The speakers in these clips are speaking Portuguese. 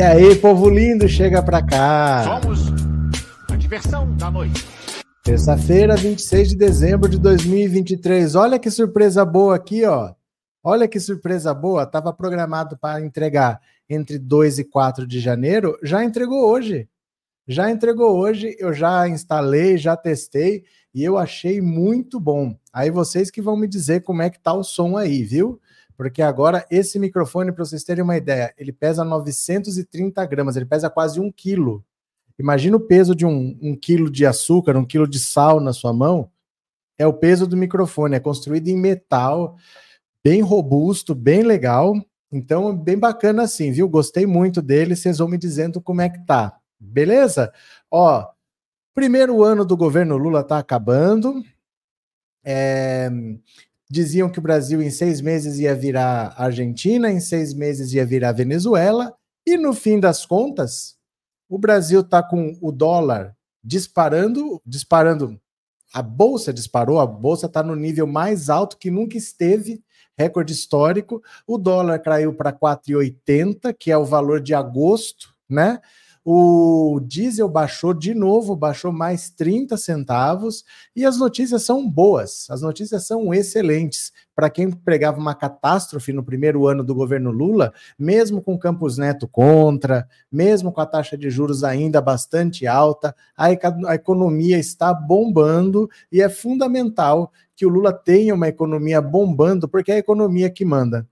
E aí, povo lindo, chega pra cá. Somos a diversão da noite. Terça-feira, 26 de dezembro de 2023. Olha que surpresa boa aqui, ó. Olha que surpresa boa. Tava programado para entregar entre 2 e 4 de janeiro, já entregou hoje. Já entregou hoje, eu já instalei, já testei e eu achei muito bom. Aí vocês que vão me dizer como é que tá o som aí, viu? Porque agora esse microfone, para vocês terem uma ideia, ele pesa 930 gramas, ele pesa quase um quilo. Imagina o peso de um, um quilo de açúcar, um quilo de sal na sua mão. É o peso do microfone, é construído em metal, bem robusto, bem legal. Então, bem bacana assim, viu? Gostei muito dele. Vocês vão me dizendo como é que tá. Beleza? Ó, primeiro ano do governo Lula tá acabando. É, diziam que o Brasil em seis meses ia virar Argentina, em seis meses ia virar Venezuela, e no fim das contas, o Brasil está com o dólar disparando, disparando. A bolsa disparou, a bolsa está no nível mais alto que nunca esteve, recorde histórico. O dólar caiu para 4,80, que é o valor de agosto, né? O diesel baixou de novo, baixou mais 30 centavos e as notícias são boas, as notícias são excelentes. Para quem pregava uma catástrofe no primeiro ano do governo Lula, mesmo com Campos Neto contra, mesmo com a taxa de juros ainda bastante alta, a, a economia está bombando e é fundamental que o Lula tenha uma economia bombando, porque é a economia que manda.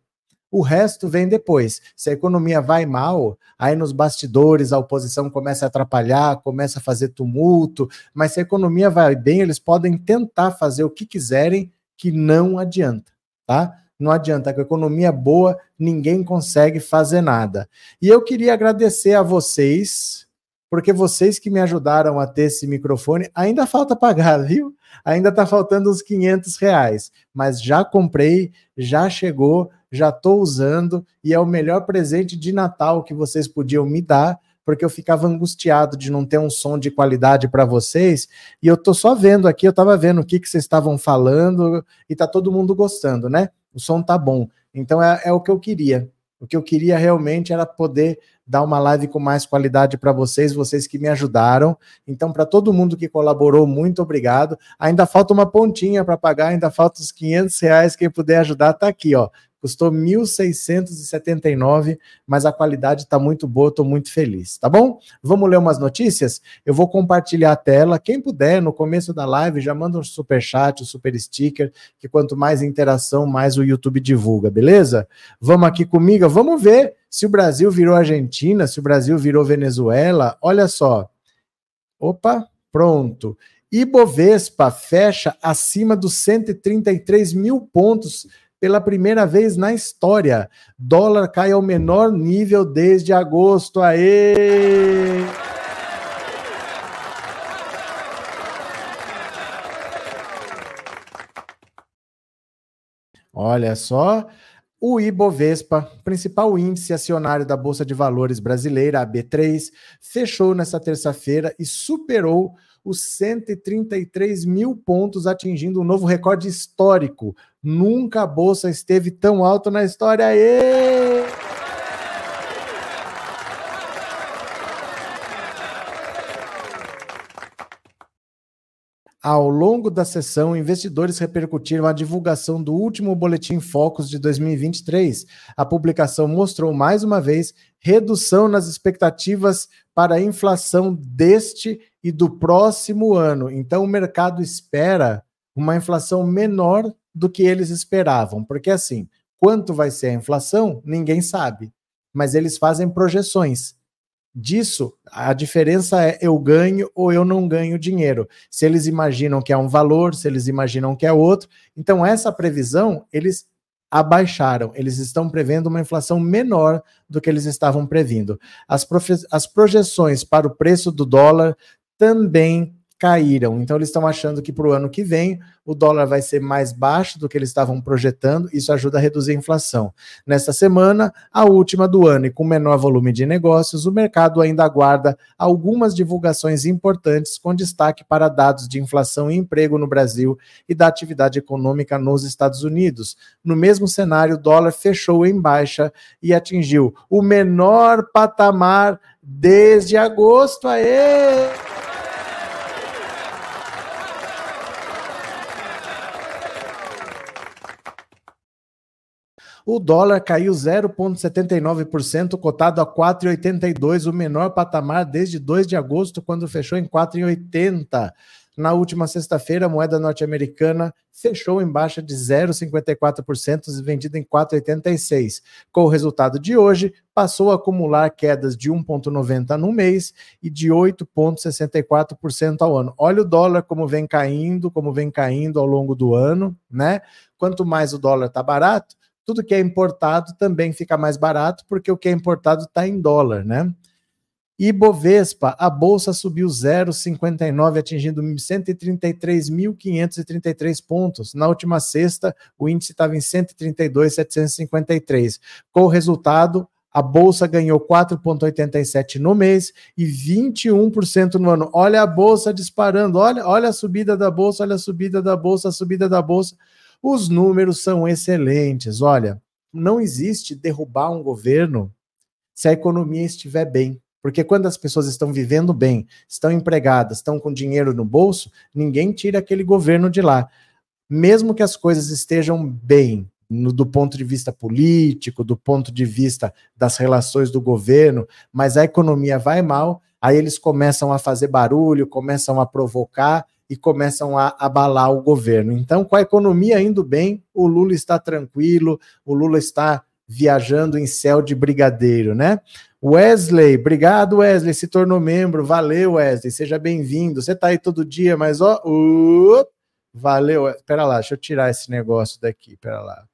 O resto vem depois. Se a economia vai mal, aí nos bastidores a oposição começa a atrapalhar, começa a fazer tumulto, mas se a economia vai bem, eles podem tentar fazer o que quiserem, que não adianta, tá? Não adianta, com a economia boa, ninguém consegue fazer nada. E eu queria agradecer a vocês, porque vocês que me ajudaram a ter esse microfone, ainda falta pagar, viu? Ainda tá faltando uns 500 reais, mas já comprei, já chegou, já estou usando e é o melhor presente de Natal que vocês podiam me dar, porque eu ficava angustiado de não ter um som de qualidade para vocês. E eu tô só vendo aqui, eu estava vendo o que, que vocês estavam falando e tá todo mundo gostando, né? O som tá bom. Então é, é o que eu queria. O que eu queria realmente era poder dar uma live com mais qualidade para vocês, vocês que me ajudaram. Então, para todo mundo que colaborou, muito obrigado. Ainda falta uma pontinha para pagar, ainda falta os 500 reais. Quem puder ajudar, tá aqui, ó custou 1.679, mas a qualidade está muito boa, estou muito feliz, tá bom? Vamos ler umas notícias? Eu vou compartilhar a tela. Quem puder, no começo da live, já manda um super chat, um super sticker, que quanto mais interação, mais o YouTube divulga, beleza? Vamos aqui comigo, vamos ver se o Brasil virou Argentina, se o Brasil virou Venezuela. Olha só. Opa, pronto. Ibovespa fecha acima dos 133 mil pontos pela primeira vez na história. Dólar cai ao menor nível desde agosto. Aê! Olha só, o Ibovespa, principal índice acionário da Bolsa de Valores brasileira, a B3, fechou nesta terça-feira e superou os 133 mil pontos, atingindo um novo recorde histórico. Nunca a bolsa esteve tão alta na história. Aê! Ao longo da sessão, investidores repercutiram a divulgação do último Boletim Focus de 2023. A publicação mostrou mais uma vez redução nas expectativas para a inflação deste e do próximo ano. Então, o mercado espera uma inflação menor do que eles esperavam, porque assim, quanto vai ser a inflação, ninguém sabe, mas eles fazem projeções. disso, a diferença é eu ganho ou eu não ganho dinheiro. Se eles imaginam que é um valor, se eles imaginam que é outro. Então, essa previsão, eles abaixaram. Eles estão prevendo uma inflação menor do que eles estavam previndo. As, as projeções para o preço do dólar também caíram. Então, eles estão achando que para o ano que vem o dólar vai ser mais baixo do que eles estavam projetando. Isso ajuda a reduzir a inflação. Nesta semana, a última do ano e com menor volume de negócios, o mercado ainda aguarda algumas divulgações importantes, com destaque para dados de inflação e emprego no Brasil e da atividade econômica nos Estados Unidos. No mesmo cenário, o dólar fechou em baixa e atingiu o menor patamar desde agosto. Aê! O dólar caiu 0,79%, cotado a 4,82, o menor patamar desde 2 de agosto, quando fechou em 4,80. Na última sexta-feira, a moeda norte-americana fechou em baixa de 0,54%, vendida em 4,86. Com o resultado de hoje, passou a acumular quedas de 1,90% no mês e de 8,64% ao ano. Olha o dólar como vem caindo, como vem caindo ao longo do ano, né? Quanto mais o dólar está barato, tudo que é importado também fica mais barato, porque o que é importado está em dólar, né? E Bovespa, a bolsa subiu 0,59, atingindo 133.533 pontos. Na última sexta, o índice estava em 132.753. Com o resultado, a bolsa ganhou 4,87 no mês e 21% no ano. Olha a bolsa disparando, olha, olha a subida da bolsa, olha a subida da bolsa, a subida da bolsa. Os números são excelentes. Olha, não existe derrubar um governo se a economia estiver bem. Porque quando as pessoas estão vivendo bem, estão empregadas, estão com dinheiro no bolso, ninguém tira aquele governo de lá. Mesmo que as coisas estejam bem, no, do ponto de vista político, do ponto de vista das relações do governo, mas a economia vai mal, aí eles começam a fazer barulho, começam a provocar, e começam a abalar o governo. Então, com a economia indo bem, o Lula está tranquilo, o Lula está viajando em céu de brigadeiro, né? Wesley, obrigado, Wesley, se tornou membro. Valeu, Wesley, seja bem-vindo. Você está aí todo dia, mas ó, uh, valeu. Espera lá, deixa eu tirar esse negócio daqui, espera lá.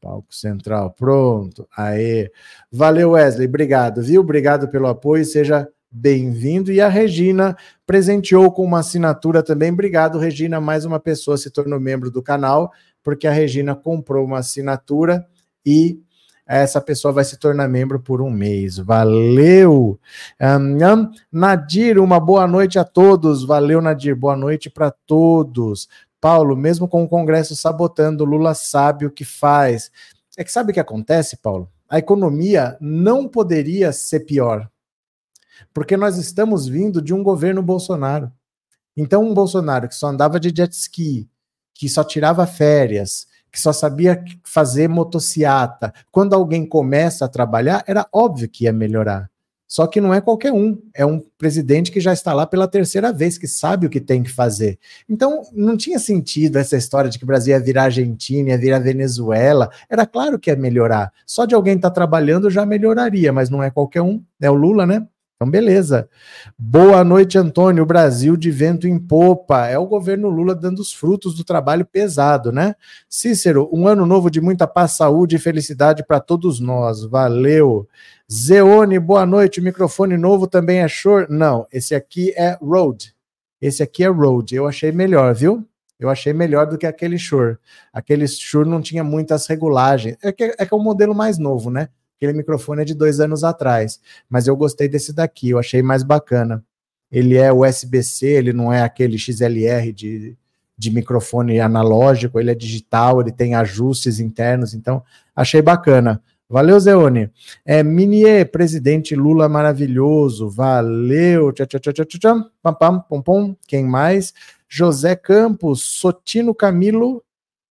Palco Central, pronto. Aê. Valeu, Wesley, obrigado, viu? Obrigado pelo apoio, seja bem-vindo. E a Regina presenteou com uma assinatura também. Obrigado, Regina. Mais uma pessoa se tornou membro do canal, porque a Regina comprou uma assinatura e essa pessoa vai se tornar membro por um mês. Valeu! Um, um, Nadir, uma boa noite a todos. Valeu, Nadir. Boa noite para todos. Paulo, mesmo com o Congresso sabotando, Lula sabe o que faz. É que sabe o que acontece, Paulo? A economia não poderia ser pior porque nós estamos vindo de um governo Bolsonaro. Então, um Bolsonaro que só andava de jet ski, que só tirava férias, que só sabia fazer motociata, quando alguém começa a trabalhar, era óbvio que ia melhorar. Só que não é qualquer um, é um presidente que já está lá pela terceira vez, que sabe o que tem que fazer. Então, não tinha sentido essa história de que o Brasil ia virar Argentina, ia virar Venezuela. Era claro que ia melhorar. Só de alguém estar tá trabalhando já melhoraria, mas não é qualquer um. É o Lula, né? Então, beleza. Boa noite, Antônio. Brasil de vento em popa. É o governo Lula dando os frutos do trabalho pesado, né? Cícero, um ano novo de muita paz, saúde e felicidade para todos nós. Valeu. Zeone, boa noite. O microfone novo também é Shure? Não, esse aqui é Rode. Esse aqui é Rode. Eu achei melhor, viu? Eu achei melhor do que aquele Shure. Aquele Shure não tinha muitas regulagens. É que é, que é um modelo mais novo, né? Aquele microfone é de dois anos atrás, mas eu gostei desse daqui, eu achei mais bacana. Ele é USB-C, ele não é aquele XLR de, de microfone analógico, ele é digital, ele tem ajustes internos, então achei bacana. Valeu, Zeone. É, Minier, presidente Lula maravilhoso. Valeu. Tchau, tchau, tchau, tchau, tchau. Pam, pam, pom, pom. Quem mais? José Campos, Sotino Camilo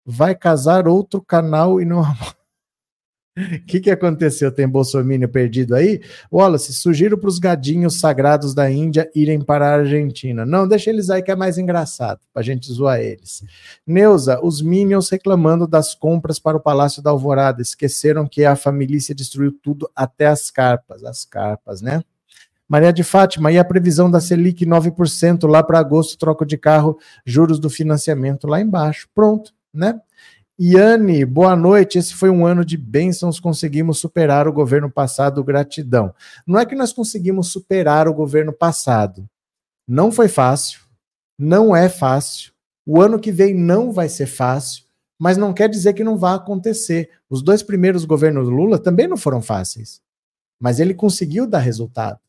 vai casar outro canal e não o que, que aconteceu? Tem Bolsonaro perdido aí? Wallace, sugiro para os gadinhos sagrados da Índia irem para a Argentina. Não, deixa eles aí que é mais engraçado, para a gente zoar eles. Neuza, os Minions reclamando das compras para o Palácio da Alvorada. Esqueceram que a família destruiu tudo, até as carpas. As carpas, né? Maria de Fátima, e a previsão da Selic 9% lá para agosto, troco de carro, juros do financiamento lá embaixo. Pronto, né? Iane, boa noite. Esse foi um ano de bênçãos, conseguimos superar o governo passado, gratidão. Não é que nós conseguimos superar o governo passado. Não foi fácil, não é fácil. O ano que vem não vai ser fácil, mas não quer dizer que não vá acontecer. Os dois primeiros governos Lula também não foram fáceis, mas ele conseguiu dar resultado.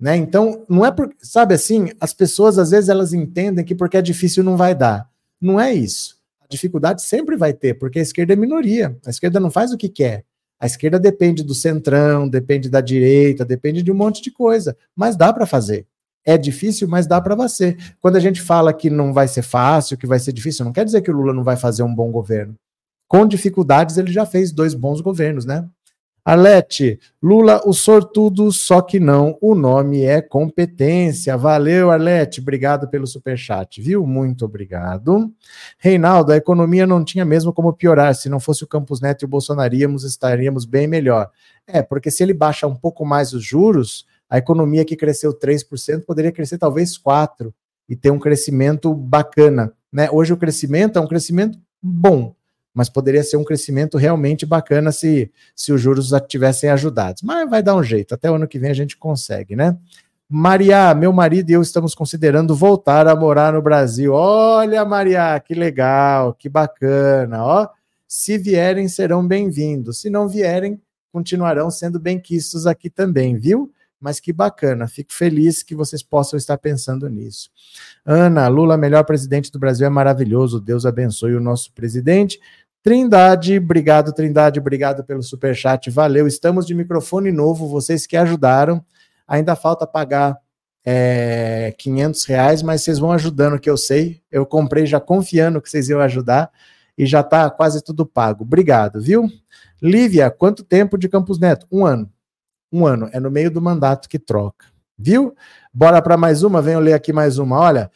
Né? Então, não é por, sabe assim, as pessoas às vezes elas entendem que porque é difícil não vai dar. Não é isso dificuldade sempre vai ter, porque a esquerda é minoria. A esquerda não faz o que quer. A esquerda depende do centrão, depende da direita, depende de um monte de coisa, mas dá para fazer. É difícil, mas dá para você. Quando a gente fala que não vai ser fácil, que vai ser difícil, não quer dizer que o Lula não vai fazer um bom governo. Com dificuldades, ele já fez dois bons governos, né? Arlete, Lula, o sortudo, só que não, o nome é competência. Valeu, Arlete, obrigado pelo superchat, viu? Muito obrigado. Reinaldo, a economia não tinha mesmo como piorar, se não fosse o Campos Neto e o Bolsonaríamos, estaríamos bem melhor. É, porque se ele baixa um pouco mais os juros, a economia que cresceu 3% poderia crescer talvez 4% e ter um crescimento bacana. Né? Hoje o crescimento é um crescimento bom, mas poderia ser um crescimento realmente bacana se, se os juros tivessem ajudados. Mas vai dar um jeito, até o ano que vem a gente consegue, né? Maria, meu marido e eu estamos considerando voltar a morar no Brasil. Olha, Maria, que legal, que bacana, ó. Se vierem, serão bem-vindos. Se não vierem, continuarão sendo bem-quistos aqui também, viu? Mas que bacana, fico feliz que vocês possam estar pensando nisso. Ana, Lula, melhor presidente do Brasil, é maravilhoso. Deus abençoe o nosso presidente. Trindade, obrigado, Trindade, obrigado pelo super chat, valeu. Estamos de microfone novo, vocês que ajudaram. Ainda falta pagar é, 500 reais, mas vocês vão ajudando, que eu sei. Eu comprei já confiando que vocês iam ajudar e já está quase tudo pago. Obrigado, viu? Lívia, quanto tempo de Campos Neto? Um ano. Um ano. É no meio do mandato que troca. Viu? Bora para mais uma? Venho ler aqui mais uma. Olha,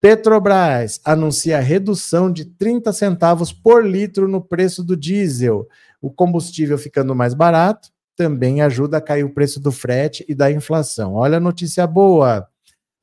Petrobras anuncia redução de 30 centavos por litro no preço do diesel. O combustível ficando mais barato também ajuda a cair o preço do frete e da inflação. Olha a notícia boa.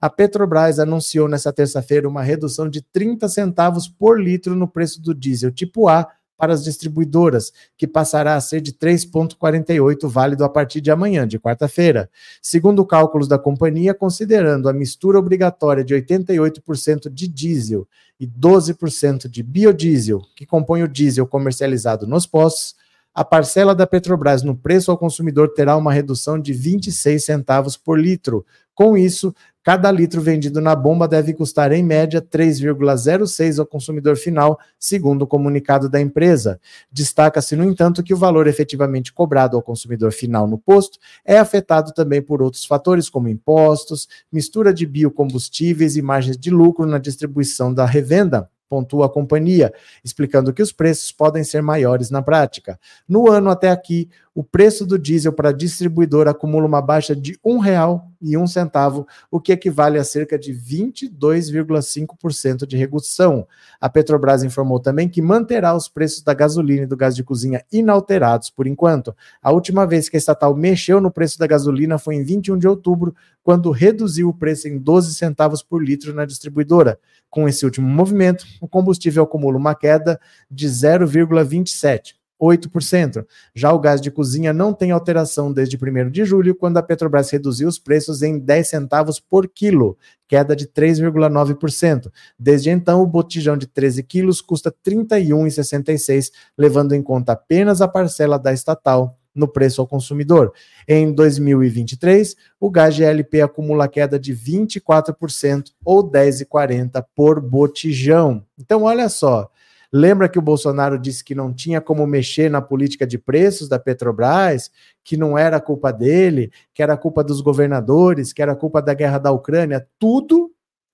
A Petrobras anunciou nesta terça-feira uma redução de 30 centavos por litro no preço do diesel tipo A para as distribuidoras, que passará a ser de 3,48 válido a partir de amanhã, de quarta-feira. Segundo cálculos da companhia, considerando a mistura obrigatória de 88% de diesel e 12% de biodiesel, que compõe o diesel comercializado nos postos, a parcela da Petrobras no preço ao consumidor terá uma redução de 26 centavos por litro. Com isso, Cada litro vendido na bomba deve custar, em média, 3,06 ao consumidor final, segundo o comunicado da empresa. Destaca-se, no entanto, que o valor efetivamente cobrado ao consumidor final no posto é afetado também por outros fatores, como impostos, mistura de biocombustíveis e margens de lucro na distribuição da revenda pontua a companhia, explicando que os preços podem ser maiores na prática. No ano até aqui, o preço do diesel para distribuidor acumula uma baixa de R$ 1,01, o que equivale a cerca de 22,5% de redução. A Petrobras informou também que manterá os preços da gasolina e do gás de cozinha inalterados por enquanto. A última vez que a estatal mexeu no preço da gasolina foi em 21 de outubro, quando reduziu o preço em 12 centavos por litro na distribuidora. Com esse último movimento, o combustível acumula uma queda de 0,27%. 8%. Já o gás de cozinha não tem alteração desde 1 de julho, quando a Petrobras reduziu os preços em 10 centavos por quilo, queda de 3,9%. Desde então, o botijão de 13 quilos custa R$ 31,66, levando em conta apenas a parcela da estatal no preço ao consumidor. Em 2023, o gás GLP acumula queda de 24% ou 10,40 por botijão. Então, olha só, Lembra que o Bolsonaro disse que não tinha como mexer na política de preços da Petrobras, que não era culpa dele, que era culpa dos governadores, que era culpa da guerra da Ucrânia? Tudo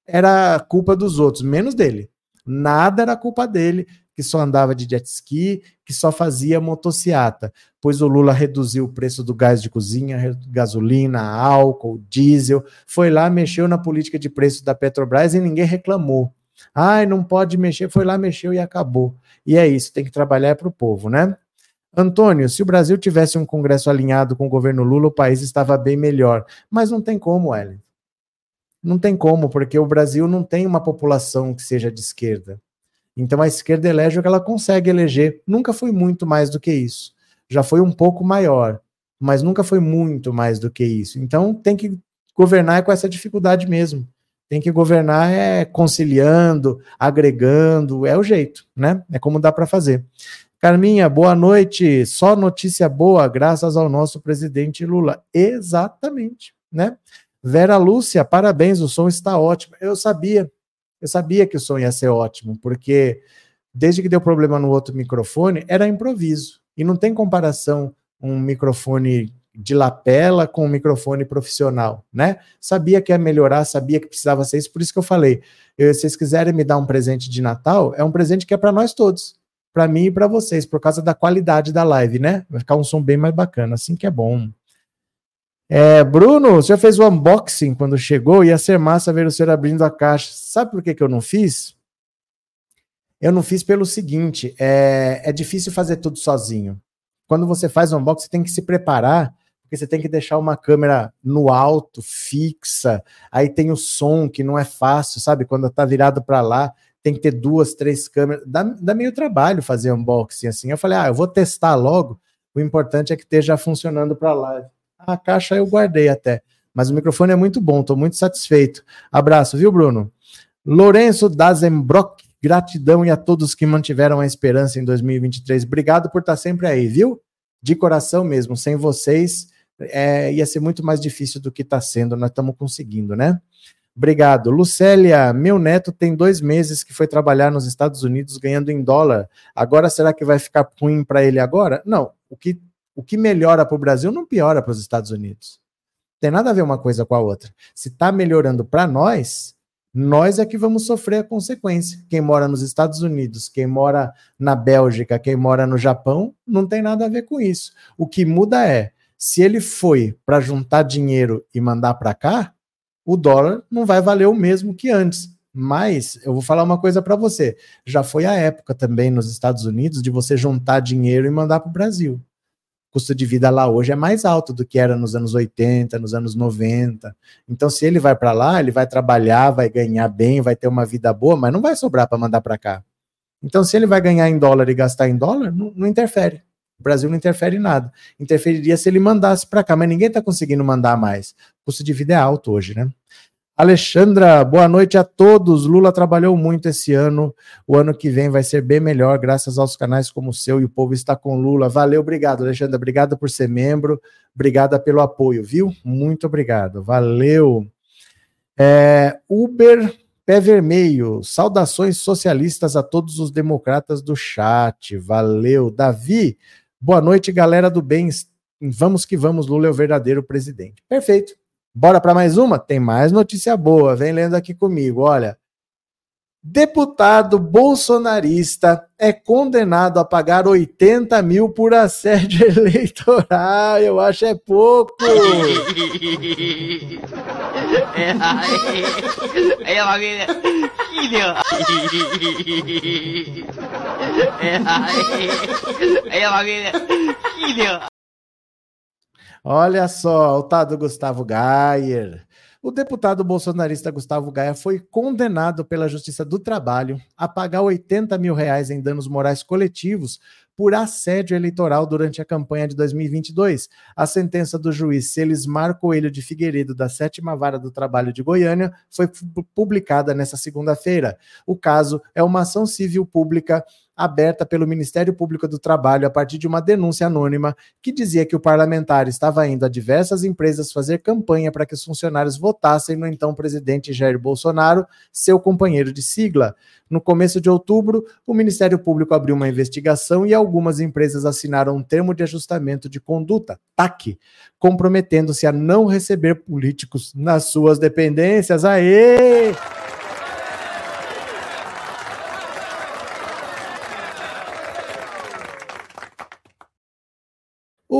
era culpa dos outros, menos dele. Nada era culpa dele, que só andava de jet ski, que só fazia motociata, pois o Lula reduziu o preço do gás de cozinha, gasolina, álcool, diesel, foi lá, mexeu na política de preços da Petrobras e ninguém reclamou. Ai, não pode mexer, foi lá, mexeu e acabou. E é isso, tem que trabalhar para o povo, né? Antônio, se o Brasil tivesse um Congresso alinhado com o governo Lula, o país estava bem melhor. Mas não tem como, Ellen. Não tem como, porque o Brasil não tem uma população que seja de esquerda. Então a esquerda elege o que ela consegue eleger. Nunca foi muito mais do que isso. Já foi um pouco maior, mas nunca foi muito mais do que isso. Então tem que governar com essa dificuldade mesmo. Tem que governar é conciliando, agregando, é o jeito, né? É como dá para fazer. Carminha, boa noite. Só notícia boa, graças ao nosso presidente Lula. Exatamente, né? Vera Lúcia, parabéns, o som está ótimo. Eu sabia, eu sabia que o som ia ser ótimo, porque desde que deu problema no outro microfone, era improviso. E não tem comparação um microfone de lapela com um microfone profissional, né? Sabia que ia melhorar, sabia que precisava ser isso, por isso que eu falei. Eu, se vocês quiserem me dar um presente de Natal, é um presente que é para nós todos para mim e para vocês, por causa da qualidade da live, né? Vai ficar um som bem mais bacana, assim que é bom. É, Bruno, o senhor fez o unboxing quando chegou, ia ser massa ver o senhor abrindo a caixa. Sabe por que, que eu não fiz? Eu não fiz pelo seguinte: é, é difícil fazer tudo sozinho. Quando você faz o unboxing, você tem que se preparar, porque você tem que deixar uma câmera no alto, fixa. Aí tem o som que não é fácil, sabe? Quando tá virado para lá, tem que ter duas, três câmeras. Dá, dá meio trabalho fazer unboxing assim. Eu falei, ah, eu vou testar logo. O importante é que esteja funcionando para live. A caixa eu guardei até. Mas o microfone é muito bom, estou muito satisfeito. Abraço, viu, Bruno? Lourenço Dazenbrock, gratidão e a todos que mantiveram a esperança em 2023. Obrigado por estar sempre aí, viu? De coração mesmo. Sem vocês, é, ia ser muito mais difícil do que está sendo. Nós estamos conseguindo, né? Obrigado. Lucélia, meu neto tem dois meses que foi trabalhar nos Estados Unidos ganhando em dólar. Agora será que vai ficar ruim para ele agora? Não. O que, o que melhora para o Brasil não piora para os Estados Unidos. Tem nada a ver uma coisa com a outra. Se está melhorando para nós, nós é que vamos sofrer a consequência. Quem mora nos Estados Unidos, quem mora na Bélgica, quem mora no Japão, não tem nada a ver com isso. O que muda é, se ele foi para juntar dinheiro e mandar para cá, o dólar não vai valer o mesmo que antes. Mas eu vou falar uma coisa para você: já foi a época também nos Estados Unidos de você juntar dinheiro e mandar para o Brasil. O custo de vida lá hoje é mais alto do que era nos anos 80, nos anos 90. Então, se ele vai para lá, ele vai trabalhar, vai ganhar bem, vai ter uma vida boa, mas não vai sobrar para mandar para cá. Então, se ele vai ganhar em dólar e gastar em dólar, não, não interfere. O Brasil não interfere em nada. Interferiria se ele mandasse para cá, mas ninguém está conseguindo mandar mais. O custo de vida é alto hoje, né? Alexandra, boa noite a todos. Lula trabalhou muito esse ano. O ano que vem vai ser bem melhor, graças aos canais como o seu e o povo está com Lula. Valeu, obrigado, Alexandra. Obrigada por ser membro. Obrigada pelo apoio, viu? Muito obrigado. Valeu. É, Uber Pé Vermelho, saudações socialistas a todos os democratas do chat. Valeu. Davi, Boa noite, galera do bem. Vamos que vamos, Lula é o verdadeiro presidente. Perfeito. Bora para mais uma? Tem mais notícia boa. Vem lendo aqui comigo. Olha, Deputado bolsonarista é condenado a pagar 80 mil por assédio eleitoral. Eu acho é pouco. É, é, é. Olha só, o tal Gustavo Gayer o deputado bolsonarista Gustavo Gaia foi condenado pela Justiça do Trabalho a pagar 80 mil reais em danos morais coletivos por assédio eleitoral durante a campanha de 2022. A sentença do juiz Celismar Coelho de Figueiredo, da Sétima Vara do Trabalho de Goiânia, foi publicada nesta segunda-feira. O caso é uma ação civil pública aberta pelo Ministério Público do Trabalho a partir de uma denúncia anônima que dizia que o parlamentar estava indo a diversas empresas fazer campanha para que os funcionários votassem no então presidente Jair Bolsonaro, seu companheiro de sigla. No começo de outubro, o Ministério Público abriu uma investigação e algumas empresas assinaram um termo de ajustamento de conduta, TAC, comprometendo-se a não receber políticos nas suas dependências. Aê!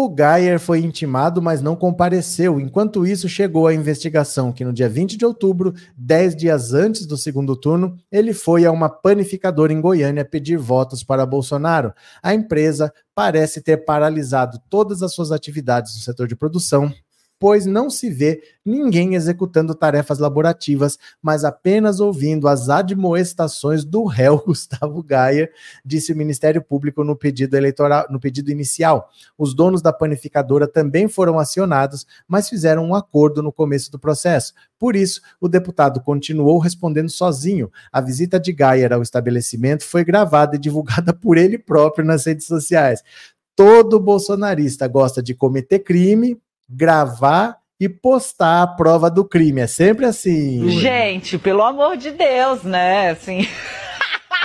O Gayer foi intimado, mas não compareceu. Enquanto isso, chegou a investigação que no dia 20 de outubro, dez dias antes do segundo turno, ele foi a uma panificadora em Goiânia pedir votos para Bolsonaro. A empresa parece ter paralisado todas as suas atividades no setor de produção, pois não se vê ninguém executando tarefas laborativas, mas apenas ouvindo as admoestações do réu Gustavo Gaia, disse o Ministério Público no pedido eleitoral, no pedido inicial. Os donos da panificadora também foram acionados, mas fizeram um acordo no começo do processo. Por isso, o deputado continuou respondendo sozinho. A visita de Gaia ao estabelecimento foi gravada e divulgada por ele próprio nas redes sociais. Todo bolsonarista gosta de cometer crime, gravar e postar a prova do crime. É sempre assim. Gente, pelo amor de Deus, né? Assim.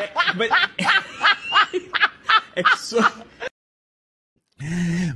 É, mas... é que só...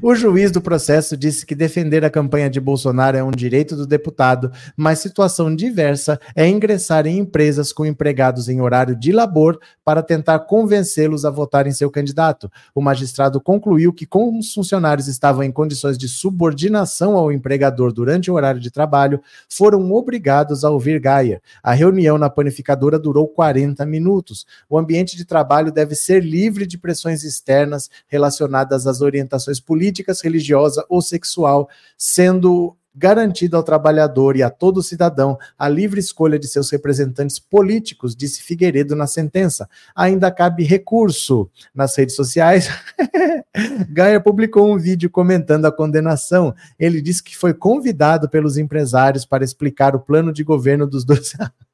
O juiz do processo disse que defender a campanha de Bolsonaro é um direito do deputado, mas situação diversa é ingressar em empresas com empregados em horário de labor para tentar convencê-los a votar em seu candidato. O magistrado concluiu que, como os funcionários estavam em condições de subordinação ao empregador durante o horário de trabalho, foram obrigados a ouvir Gaia. A reunião na panificadora durou 40 minutos. O ambiente de trabalho deve ser livre de pressões externas relacionadas às orientações orientações políticas, religiosa ou sexual, sendo garantido ao trabalhador e a todo cidadão a livre escolha de seus representantes políticos, disse Figueiredo na sentença. Ainda cabe recurso. Nas redes sociais, Gaia publicou um vídeo comentando a condenação. Ele disse que foi convidado pelos empresários para explicar o plano de governo dos dois.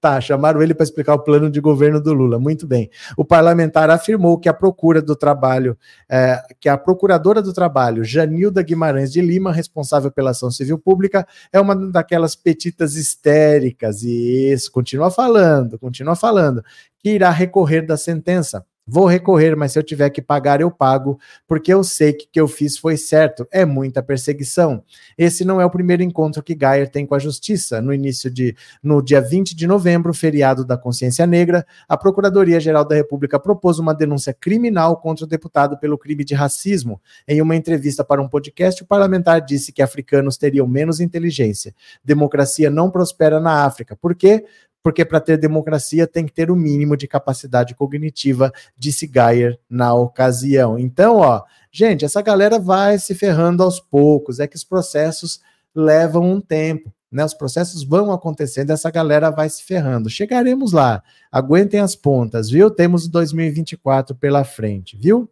Tá, chamaram ele para explicar o plano de governo do Lula. Muito bem. O parlamentar afirmou que a procura do trabalho, é, que a procuradora do trabalho, Janilda Guimarães de Lima, responsável pela ação civil pública, é uma daquelas petitas histéricas. E isso, continua falando, continua falando, que irá recorrer da sentença. Vou recorrer, mas se eu tiver que pagar, eu pago, porque eu sei que o que eu fiz foi certo. É muita perseguição. Esse não é o primeiro encontro que Gayer tem com a justiça. No início de. No dia 20 de novembro, feriado da consciência negra, a Procuradoria-Geral da República propôs uma denúncia criminal contra o deputado pelo crime de racismo. Em uma entrevista para um podcast, o parlamentar disse que africanos teriam menos inteligência. Democracia não prospera na África. Por quê? Porque para ter democracia tem que ter o mínimo de capacidade cognitiva, disse Geyer na ocasião. Então, ó, gente, essa galera vai se ferrando aos poucos, é que os processos levam um tempo. Né, os processos vão acontecendo, essa galera vai se ferrando. Chegaremos lá. Aguentem as pontas, viu? Temos 2024 pela frente, viu?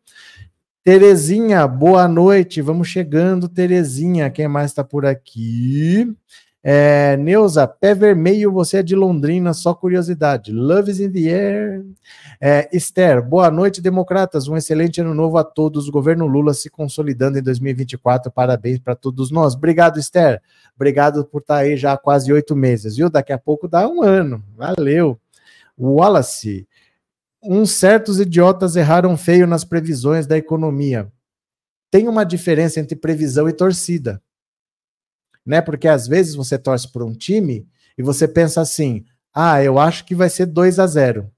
Terezinha, boa noite. Vamos chegando, Terezinha. Quem mais está por aqui? É, Neuza, pé vermelho, você é de Londrina, só curiosidade. Love is in the air. É, Esther, boa noite, democratas. Um excelente ano novo a todos. O governo Lula se consolidando em 2024. Parabéns para todos nós. Obrigado, Esther. Obrigado por estar tá aí já há quase oito meses, viu? Daqui a pouco dá um ano. Valeu. Wallace, uns certos idiotas erraram feio nas previsões da economia. Tem uma diferença entre previsão e torcida né? Porque às vezes você torce por um time e você pensa assim: ah, eu acho que vai ser 2 a 0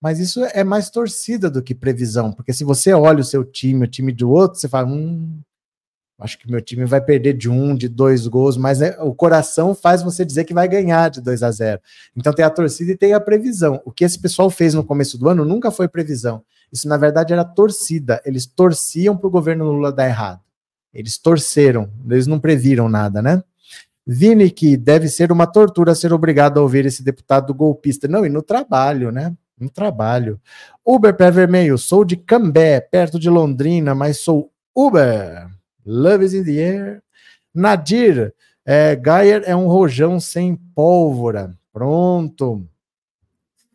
Mas isso é mais torcida do que previsão, porque se você olha o seu time, o time do outro, você fala: hum, acho que meu time vai perder de um, de dois gols, mas né, o coração faz você dizer que vai ganhar de 2 a 0 Então tem a torcida e tem a previsão. O que esse pessoal fez no começo do ano nunca foi previsão. Isso, na verdade, era torcida. Eles torciam para o governo Lula dar errado. Eles torceram, eles não previram nada, né? Vini, que deve ser uma tortura ser obrigado a ouvir esse deputado golpista. Não, e no trabalho, né? No trabalho. Uber Pé Vermelho, sou de Cambé, perto de Londrina, mas sou Uber. Love is in the air. Nadir, é, Gayer é um rojão sem pólvora. Pronto.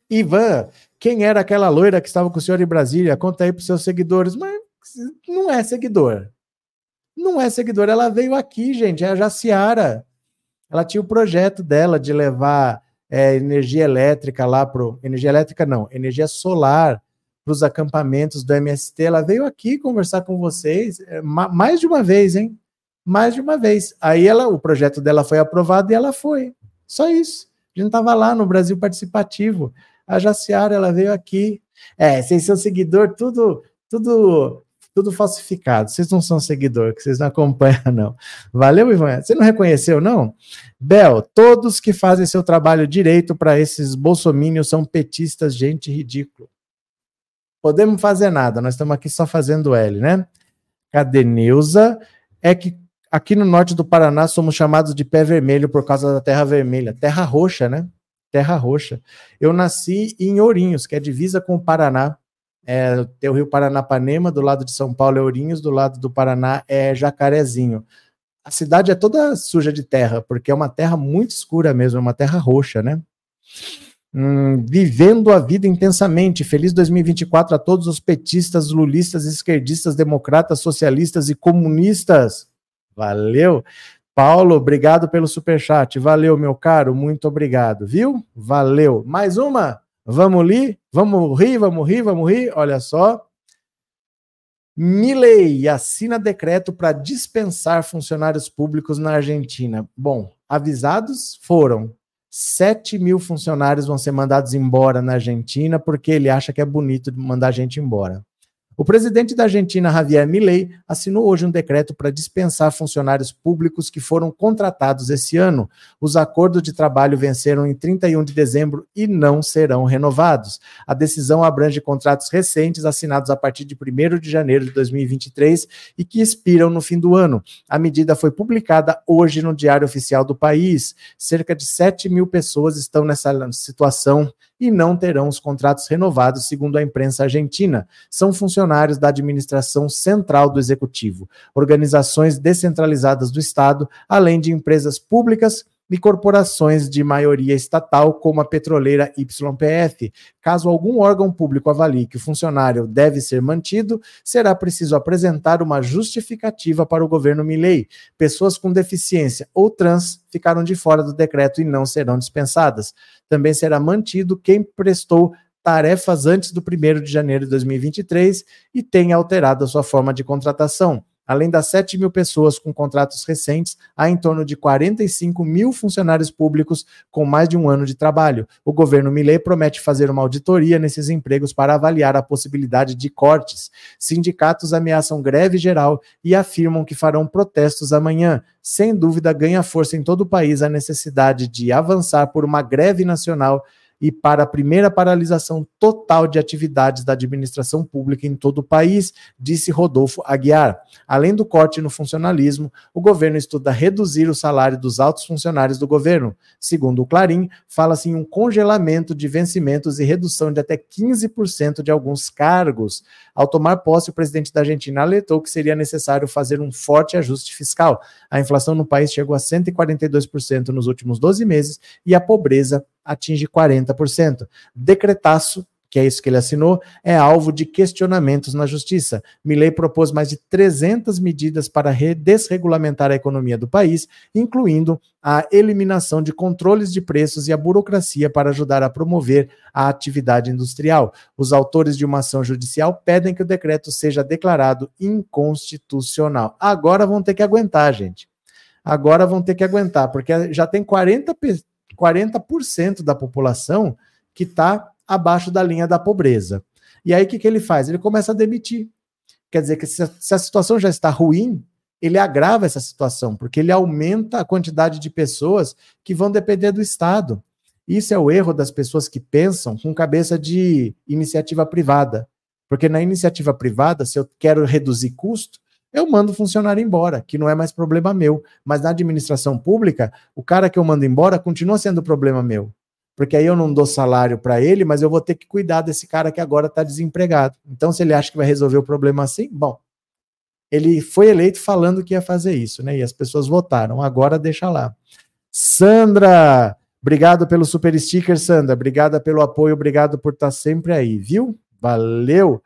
Ivan, quem era aquela loira que estava com o senhor em Brasília? Conta aí para os seus seguidores. Mas não é seguidor. Não é seguidor, ela veio aqui, gente, é a Jaciara. Ela tinha o projeto dela de levar é, energia elétrica lá para energia elétrica não, energia solar para os acampamentos do MST. Ela veio aqui conversar com vocês é, mais de uma vez, hein? Mais de uma vez. Aí ela, o projeto dela foi aprovado e ela foi. Só isso. A gente estava lá no Brasil Participativo. A Jaciara, ela veio aqui. É, vocês são seguidor, tudo, tudo Tudo falsificado. Vocês não são seguidor, que vocês não acompanham, não. Valeu, Ivan? Você não reconheceu, não? Bel, todos que fazem seu trabalho direito para esses bolsomínios são petistas, gente ridícula. Podemos fazer nada, nós estamos aqui só fazendo L, né? Cadê Neuza? É que aqui no norte do Paraná somos chamados de pé vermelho por causa da terra vermelha. Terra roxa, né? Terra roxa. Eu nasci em Ourinhos, que é divisa com o Paraná. É, tem o Rio Paranapanema, do lado de São Paulo é Ourinhos, do lado do Paraná é Jacarezinho. A cidade é toda suja de terra, porque é uma terra muito escura mesmo, é uma terra roxa, né? Hum, vivendo a vida intensamente. Feliz 2024 a todos os petistas, lulistas, esquerdistas, democratas, socialistas e comunistas. Valeu. Paulo, obrigado pelo superchat. Valeu, meu caro. Muito obrigado, viu? Valeu. Mais uma? Vamos rir? Vamos rir, vamos rir, vamos rir? Olha só. Milei assina decreto para dispensar funcionários públicos na Argentina. Bom, avisados foram. 7 mil funcionários vão ser mandados embora na Argentina porque ele acha que é bonito mandar gente embora. O presidente da Argentina, Javier Milei, assinou hoje um decreto para dispensar funcionários públicos que foram contratados esse ano. Os acordos de trabalho venceram em 31 de dezembro e não serão renovados. A decisão abrange contratos recentes assinados a partir de 1 de janeiro de 2023 e que expiram no fim do ano. A medida foi publicada hoje no Diário Oficial do país. Cerca de 7 mil pessoas estão nessa situação e não terão os contratos renovados, segundo a imprensa argentina. São funcionários da administração central do executivo, organizações descentralizadas do Estado, além de empresas públicas e corporações de maioria estatal, como a petroleira YPF. Caso algum órgão público avalie que o funcionário deve ser mantido, será preciso apresentar uma justificativa para o governo Milei. Pessoas com deficiência ou trans ficaram de fora do decreto e não serão dispensadas. Também será mantido quem prestou tarefas antes do 1 de janeiro de 2023 e tenha alterado a sua forma de contratação. Além das 7 mil pessoas com contratos recentes, há em torno de 45 mil funcionários públicos com mais de um ano de trabalho. O governo Millet promete fazer uma auditoria nesses empregos para avaliar a possibilidade de cortes. Sindicatos ameaçam greve geral e afirmam que farão protestos amanhã. Sem dúvida, ganha força em todo o país a necessidade de avançar por uma greve nacional e para a primeira paralisação total de atividades da administração pública em todo o país, disse Rodolfo Aguiar. Além do corte no funcionalismo, o governo estuda reduzir o salário dos altos funcionários do governo. Segundo o Clarim, fala-se em um congelamento de vencimentos e redução de até 15% de alguns cargos. Ao tomar posse, o presidente da Argentina alertou que seria necessário fazer um forte ajuste fiscal. A inflação no país chegou a 142% nos últimos 12 meses e a pobreza atinge 40%. Decretaço que é isso que ele assinou, é alvo de questionamentos na justiça. Milley propôs mais de 300 medidas para desregulamentar a economia do país, incluindo a eliminação de controles de preços e a burocracia para ajudar a promover a atividade industrial. Os autores de uma ação judicial pedem que o decreto seja declarado inconstitucional. Agora vão ter que aguentar, gente. Agora vão ter que aguentar, porque já tem 40 40% da população que está abaixo da linha da pobreza. E aí o que, que ele faz? Ele começa a demitir. Quer dizer que se a, se a situação já está ruim, ele agrava essa situação, porque ele aumenta a quantidade de pessoas que vão depender do Estado. Isso é o erro das pessoas que pensam com cabeça de iniciativa privada. Porque na iniciativa privada, se eu quero reduzir custo, eu mando o funcionário embora, que não é mais problema meu. Mas na administração pública, o cara que eu mando embora continua sendo problema meu. Porque aí eu não dou salário para ele, mas eu vou ter que cuidar desse cara que agora está desempregado. Então, se ele acha que vai resolver o problema assim, bom. Ele foi eleito falando que ia fazer isso, né? E as pessoas votaram. Agora deixa lá. Sandra, obrigado pelo super sticker, Sandra. Obrigada pelo apoio, obrigado por estar tá sempre aí, viu? Valeu.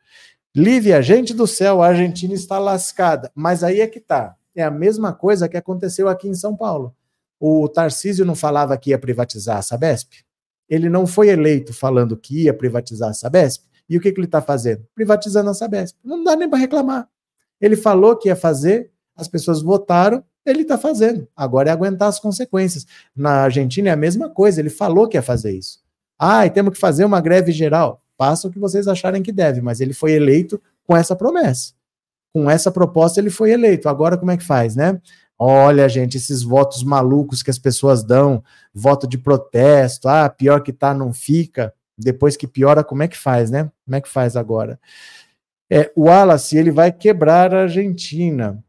Lívia, gente do céu, a Argentina está lascada. Mas aí é que tá. É a mesma coisa que aconteceu aqui em São Paulo. O Tarcísio não falava que ia privatizar a Sabesp? Ele não foi eleito falando que ia privatizar a Sabesp? E o que, que ele está fazendo? Privatizando a Sabesp. Não dá nem para reclamar. Ele falou que ia fazer, as pessoas votaram, ele está fazendo. Agora é aguentar as consequências. Na Argentina é a mesma coisa, ele falou que ia fazer isso. Ah, e temos que fazer uma greve geral faça o que vocês acharem que deve, mas ele foi eleito com essa promessa. Com essa proposta ele foi eleito. Agora como é que faz, né? Olha, gente, esses votos malucos que as pessoas dão, voto de protesto, ah, pior que tá, não fica. Depois que piora, como é que faz, né? Como é que faz agora? É, o Wallace, ele vai quebrar a Argentina.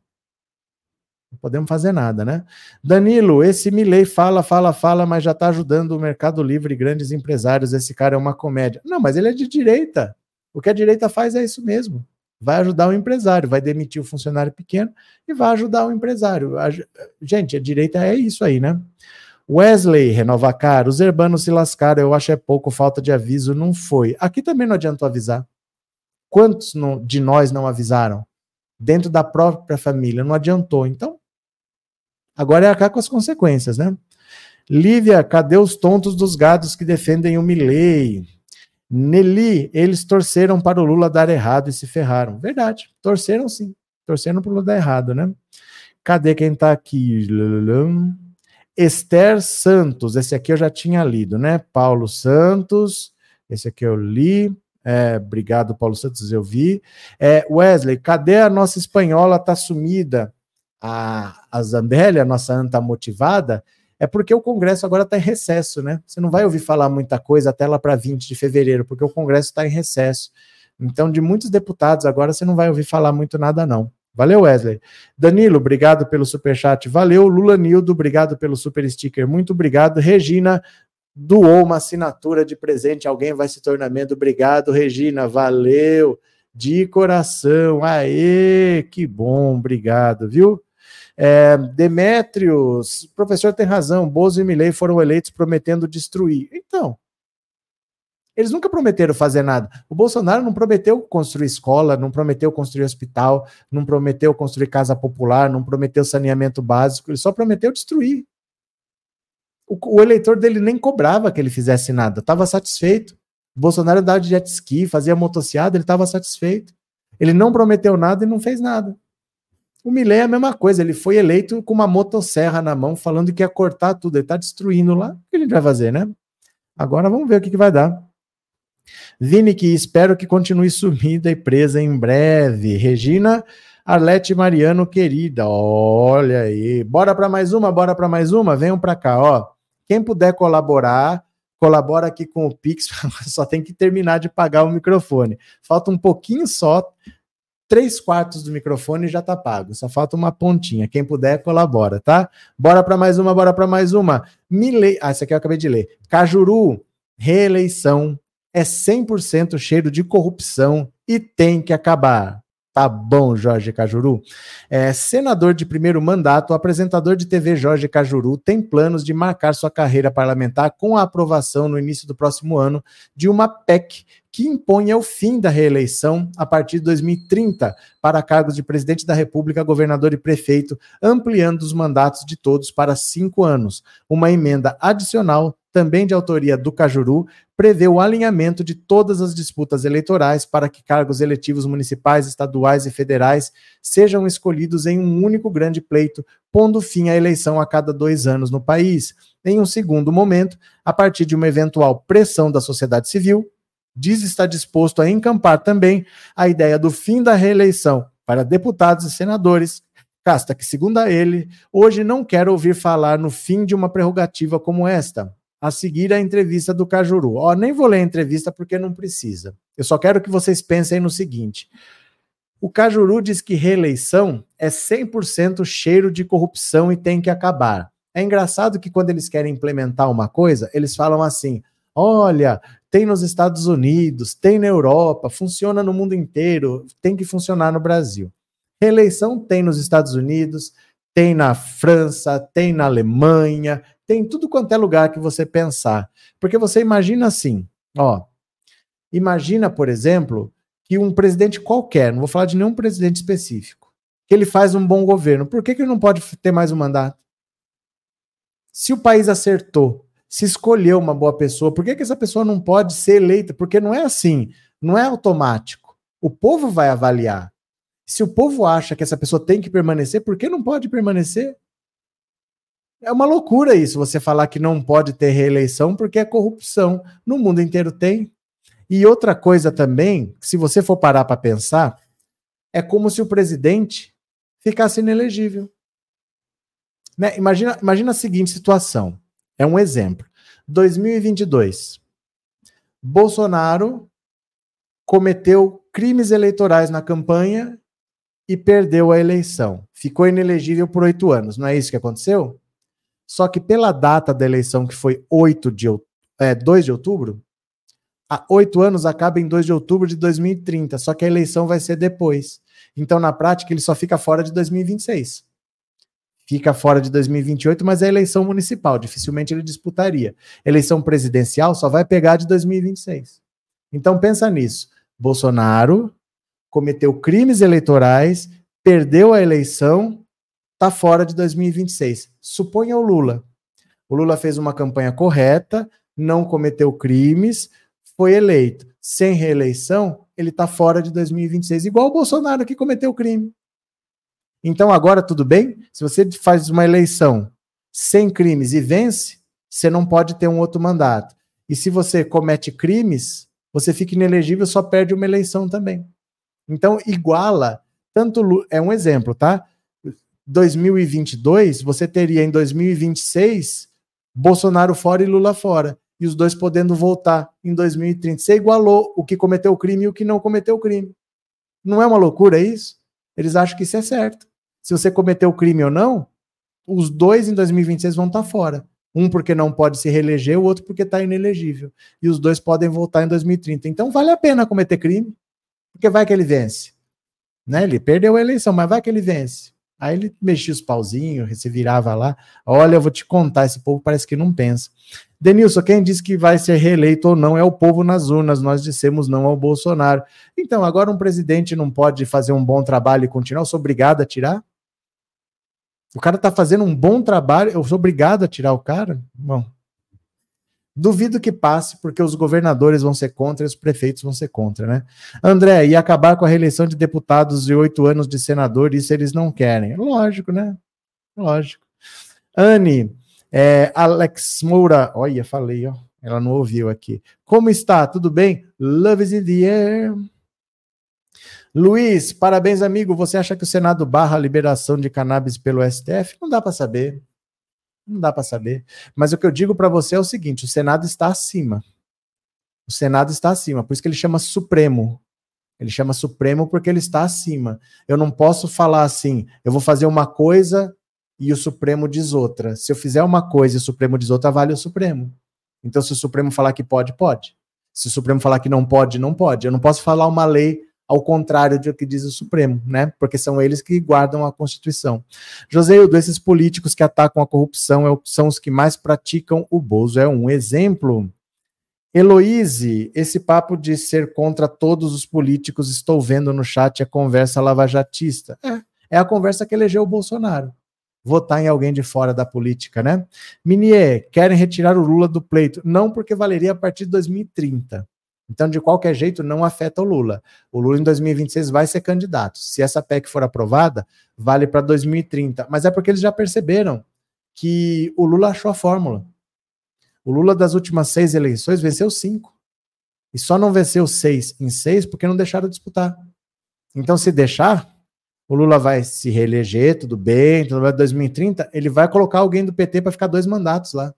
Não podemos fazer nada, né? Danilo, esse Milley fala, fala, fala, mas já está ajudando o Mercado Livre e grandes empresários. Esse cara é uma comédia. Não, mas ele é de direita. O que a direita faz é isso mesmo. Vai ajudar o empresário, vai demitir o funcionário pequeno e vai ajudar o empresário. Gente, a direita é isso aí, né? Wesley, Renovacar, os urbanos se lascaram, eu acho é pouco, falta de aviso, não foi. Aqui também não adiantou avisar. Quantos de nós não avisaram? Dentro da própria família, não adiantou. Então, agora é cá com as consequências, né? Lívia, cadê os tontos dos gados que defendem o Milley? Nelly, eles torceram para o Lula dar errado e se ferraram. Verdade, torceram sim. Torceram para o Lula dar errado, né? Cadê quem tá aqui? Esther Santos, esse aqui eu já tinha lido, né? Paulo Santos, esse aqui eu li. É, obrigado, Paulo Santos, eu vi. É, Wesley, cadê a nossa espanhola? Tá sumida. A, a Zambelli, a nossa anta motivada, é porque o Congresso agora está em recesso, né? Você não vai ouvir falar muita coisa até lá para 20 de fevereiro, porque o Congresso está em recesso. Então, de muitos deputados agora, você não vai ouvir falar muito nada, não. Valeu, Wesley. Danilo, obrigado pelo super chat. Valeu, Lula Nildo, obrigado pelo super sticker. Muito obrigado. Regina doou uma assinatura de presente. Alguém vai se tornar membro. Obrigado, Regina. Valeu. De coração. Aê, que bom. Obrigado, viu? É, Demétrios, o professor tem razão, Bozo e Milley foram eleitos prometendo destruir. Então, eles nunca prometeram fazer nada. O Bolsonaro não prometeu construir escola, não prometeu construir hospital, não prometeu construir casa popular, não prometeu saneamento básico, ele só prometeu destruir. O, o eleitor dele nem cobrava que ele fizesse nada, estava satisfeito. O Bolsonaro andava de jet ski, fazia motociada, ele estava satisfeito. Ele não prometeu nada e não fez nada. O Milley é a mesma coisa, ele foi eleito com uma motosserra na mão, falando que ia cortar tudo, ele está destruindo lá. O que a gente vai fazer, né? Agora vamos ver o que, que vai dar. Vini, que espero que continue sumida e presa em breve. Regina Arlete Mariano, querida, olha aí. Bora para mais uma, bora para mais uma? Venham para cá, ó. Quem puder colaborar, colabora aqui com o Pix, só tem que terminar de pagar o microfone. Falta um pouquinho só, três quartos do microfone já tá pago. Só falta uma pontinha. Quem puder, colabora, tá? Bora para mais uma, bora para mais uma. Mile... Ah, essa aqui eu acabei de ler. Cajuru, reeleição é 100% cheiro de corrupção e tem que acabar. Tá bom, Jorge Cajuru. É, senador de primeiro mandato, apresentador de TV Jorge Cajuru tem planos de marcar sua carreira parlamentar com a aprovação no início do próximo ano de uma PEC que imponha o fim da reeleição a partir de 2030 para cargos de presidente da República, governador e prefeito, ampliando os mandatos de todos para cinco anos. Uma emenda adicional também de autoria do Cajuru, prevê o alinhamento de todas as disputas eleitorais para que cargos eletivos municipais, estaduais e federais sejam escolhidos em um único grande pleito, pondo fim à eleição a cada dois anos no país. Em um segundo momento, a partir de uma eventual pressão da sociedade civil, diz estar disposto a encampar também a ideia do fim da reeleição para deputados e senadores, casta que, segundo ele, hoje não quer ouvir falar no fim de uma prerrogativa como esta a seguir a entrevista do Cajuru. Ó, nem vou ler a entrevista porque não precisa. Eu só quero que vocês pensem no seguinte: o Cajuru diz que reeleição é 100% cheiro de corrupção e tem que acabar. É engraçado que quando eles querem implementar uma coisa, eles falam assim: olha, tem nos Estados Unidos, tem na Europa, funciona no mundo inteiro, tem que funcionar no Brasil. Reeleição tem nos Estados Unidos, tem na França, tem na Alemanha, tem tudo quanto é lugar que você pensar. Porque você imagina assim, ó. Imagina, por exemplo, que um presidente qualquer, não vou falar de nenhum presidente específico, que ele faz um bom governo. Por que, que ele não pode ter mais um mandato? Se o país acertou, se escolheu uma boa pessoa, por que, que essa pessoa não pode ser eleita? Porque não é assim, não é automático. O povo vai avaliar. Se o povo acha que essa pessoa tem que permanecer, por que não pode permanecer? É uma loucura isso, você falar que não pode ter reeleição porque é corrupção. No mundo inteiro tem. E outra coisa também, se você for parar para pensar, é como se o presidente ficasse inelegível. Né? Imagina, imagina a seguinte situação. É um exemplo. 2022. Bolsonaro cometeu crimes eleitorais na campanha e perdeu a eleição. Ficou inelegível por oito anos. Não é isso que aconteceu? Só que pela data da eleição, que foi 8 de, é, 2 de outubro, há oito anos acaba em 2 de outubro de 2030, só que a eleição vai ser depois. Então, na prática, ele só fica fora de 2026. Fica fora de 2028, mas é eleição municipal, dificilmente ele disputaria. Eleição presidencial só vai pegar de 2026. Então, pensa nisso. Bolsonaro cometeu crimes eleitorais, perdeu a eleição, está fora de 2026. Suponha o Lula. O Lula fez uma campanha correta, não cometeu crimes, foi eleito. Sem reeleição, ele está fora de 2026, igual o Bolsonaro que cometeu crime. Então agora tudo bem? Se você faz uma eleição sem crimes e vence, você não pode ter um outro mandato. E se você comete crimes, você fica inelegível, só perde uma eleição também. Então iguala tanto é um exemplo, tá? 2022, você teria em 2026 Bolsonaro fora e Lula fora e os dois podendo voltar em 2030. Você igualou o que cometeu o crime e o que não cometeu o crime. Não é uma loucura isso? Eles acham que isso é certo. Se você cometeu crime ou não, os dois em 2026 vão estar fora. Um porque não pode se reeleger, o outro porque está inelegível. E os dois podem voltar em 2030. Então vale a pena cometer crime, porque vai que ele vence. Né? Ele perdeu a eleição, mas vai que ele vence. Aí ele mexia os pauzinhos, se virava lá. Olha, eu vou te contar, esse povo parece que não pensa. Denilson, quem disse que vai ser reeleito ou não é o povo nas urnas. Nós dissemos não ao Bolsonaro. Então, agora um presidente não pode fazer um bom trabalho e continuar? Eu sou obrigado a tirar? O cara está fazendo um bom trabalho, eu sou obrigado a tirar o cara? Bom, Duvido que passe, porque os governadores vão ser contra e os prefeitos vão ser contra, né? André, e acabar com a reeleição de deputados e oito anos de senador, isso eles não querem. Lógico, né? Lógico. Anne, é, Alex Moura, olha, falei, ó, ela não ouviu aqui. Como está? Tudo bem? Love is in the air. Luiz, parabéns, amigo. Você acha que o Senado barra a liberação de cannabis pelo STF? Não dá para saber. Não dá para saber. Mas o que eu digo para você é o seguinte: o Senado está acima. O Senado está acima, por isso que ele chama Supremo. Ele chama Supremo porque ele está acima. Eu não posso falar assim, eu vou fazer uma coisa e o Supremo diz outra. Se eu fizer uma coisa e o Supremo diz outra, vale o Supremo. Então, se o Supremo falar que pode, pode. Se o Supremo falar que não pode, não pode. Eu não posso falar uma lei ao contrário do que diz o Supremo, né? Porque são eles que guardam a Constituição. Joseildo, esses políticos que atacam a corrupção é são os que mais praticam o Bozo. É um exemplo. Heloíse, esse papo de ser contra todos os políticos, estou vendo no chat a conversa lavajatista. É, é a conversa que elegeu o Bolsonaro. Votar em alguém de fora da política, né? Minier, querem retirar o Lula do pleito. Não, porque valeria a partir de 2030. Então, de qualquer jeito, não afeta o Lula. O Lula em 2026 vai ser candidato. Se essa PEC for aprovada, vale para 2030. Mas é porque eles já perceberam que o Lula achou a fórmula. O Lula das últimas seis eleições venceu cinco. E só não venceu seis em seis porque não deixaram disputar. Então, se deixar, o Lula vai se reeleger, tudo bem, tudo bem, 2030, ele vai colocar alguém do PT para ficar dois mandatos lá.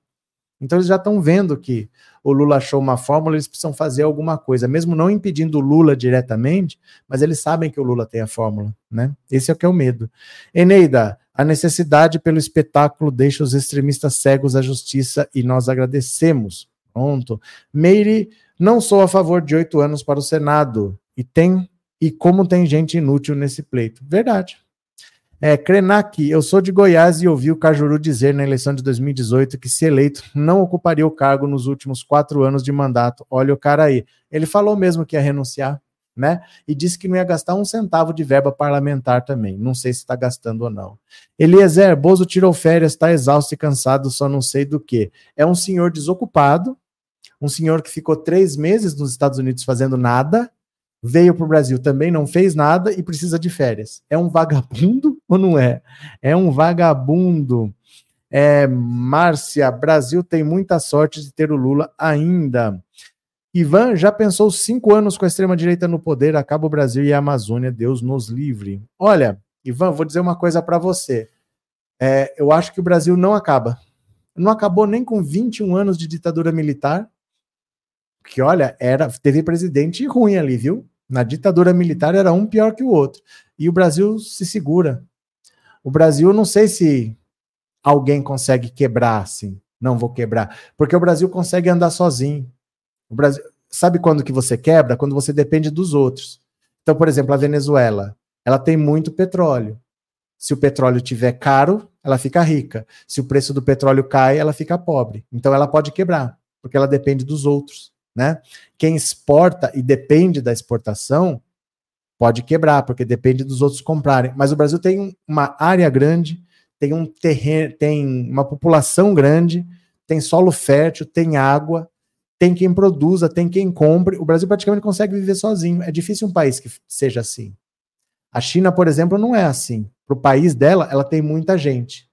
Então eles já estão vendo que o Lula achou uma fórmula, eles precisam fazer alguma coisa, mesmo não impedindo o Lula diretamente, mas eles sabem que o Lula tem a fórmula, né? Esse é o que é o medo. Eneida, a necessidade pelo espetáculo deixa os extremistas cegos à justiça e nós agradecemos. Pronto. Meire, não sou a favor de oito anos para o Senado e tem e como tem gente inútil nesse pleito. Verdade. É, Krenak, eu sou de Goiás e ouvi o Cajuru dizer na eleição de 2018 que, se eleito, não ocuparia o cargo nos últimos quatro anos de mandato. Olha o cara aí. Ele falou mesmo que ia renunciar, né? E disse que não ia gastar um centavo de verba parlamentar também. Não sei se está gastando ou não. Eliezer, Bozo tirou férias, está exausto e cansado, só não sei do que. É um senhor desocupado, um senhor que ficou três meses nos Estados Unidos fazendo nada, veio para o Brasil, também não fez nada e precisa de férias. É um vagabundo ou não é? É um vagabundo. É, Márcia, Brasil tem muita sorte de ter o Lula ainda. Ivan já pensou cinco anos com a extrema-direita no poder, acaba o Brasil e a Amazônia, Deus nos livre. Olha, Ivan, vou dizer uma coisa para você. É, eu acho que o Brasil não acaba. Não acabou nem com 21 anos de ditadura militar, que olha, era teve presidente ruim ali, viu? Na ditadura militar era um pior que o outro. E o Brasil se segura. O Brasil, não sei se alguém consegue quebrar assim. Não vou quebrar, porque o Brasil consegue andar sozinho. O Brasil, sabe quando que você quebra? Quando você depende dos outros. Então, por exemplo, a Venezuela, ela tem muito petróleo. Se o petróleo tiver caro, ela fica rica. Se o preço do petróleo cai, ela fica pobre. Então ela pode quebrar, porque ela depende dos outros, né? Quem exporta e depende da exportação pode quebrar, porque depende dos outros comprarem. Mas o Brasil tem uma área grande, tem um terreno, tem uma população grande, tem solo fértil, tem água, tem quem produza, tem quem compre. O Brasil praticamente consegue viver sozinho. É difícil um país que seja assim. A China, por exemplo, não é assim. Para o país dela, ela tem muita gente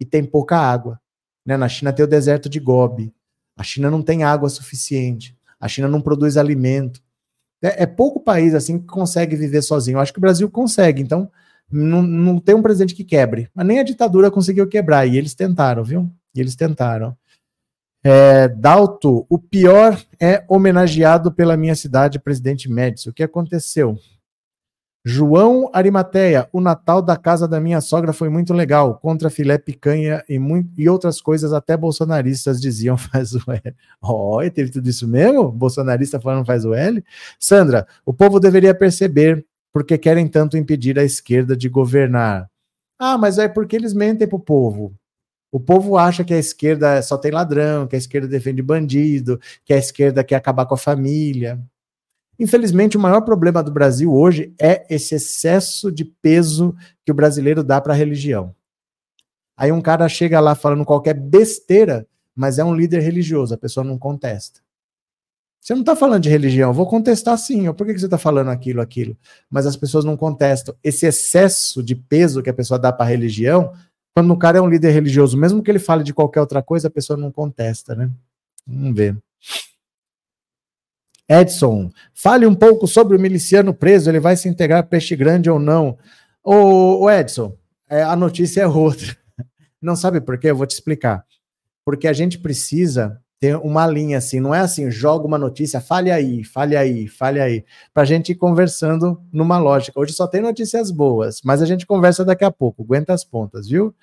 e tem pouca água. Né? Na China tem o deserto de Gobi. A China não tem água suficiente. A China não produz alimento. É, é pouco país assim que consegue viver sozinho. Eu acho que o Brasil consegue. Então, não, não tem um presidente que quebre. Mas nem a ditadura conseguiu quebrar. E eles tentaram, viu? E eles tentaram. É, Dalto, o pior é homenageado pela minha cidade, presidente Médici. O que aconteceu? João Arimateia, o Natal da casa da minha sogra foi muito legal, contra filé picanha e, muito, e outras coisas, até bolsonaristas diziam faz o L. Olha, teve tudo isso mesmo? Bolsonarista falando faz o L? Sandra, o povo deveria perceber porque querem tanto impedir a esquerda de governar. Ah, mas é porque eles mentem pro povo. O povo acha que a esquerda só tem ladrão, que a esquerda defende bandido, que a esquerda quer acabar com a família. Infelizmente, o maior problema do Brasil hoje é esse excesso de peso que o brasileiro dá para a religião. Aí um cara chega lá falando qualquer besteira, mas é um líder religioso, a pessoa não contesta. Você não está falando de religião, vou contestar sim. Por que você está falando aquilo, aquilo? Mas as pessoas não contestam. Esse excesso de peso que a pessoa dá para a religião quando o cara é um líder religioso, mesmo que ele fale de qualquer outra coisa, a pessoa não contesta, né? Vamos ver. Edson, fale um pouco sobre o miliciano preso, ele vai se integrar a Peixe Grande ou não? Ô, Edson, é, a notícia é outra. Não sabe por quê? Eu vou te explicar. Porque a gente precisa tem uma linha assim, não é assim, joga uma notícia, fale aí, fale aí, fale aí, para a gente ir conversando numa lógica. Hoje só tem notícias boas, mas a gente conversa daqui a pouco, aguenta as pontas, viu?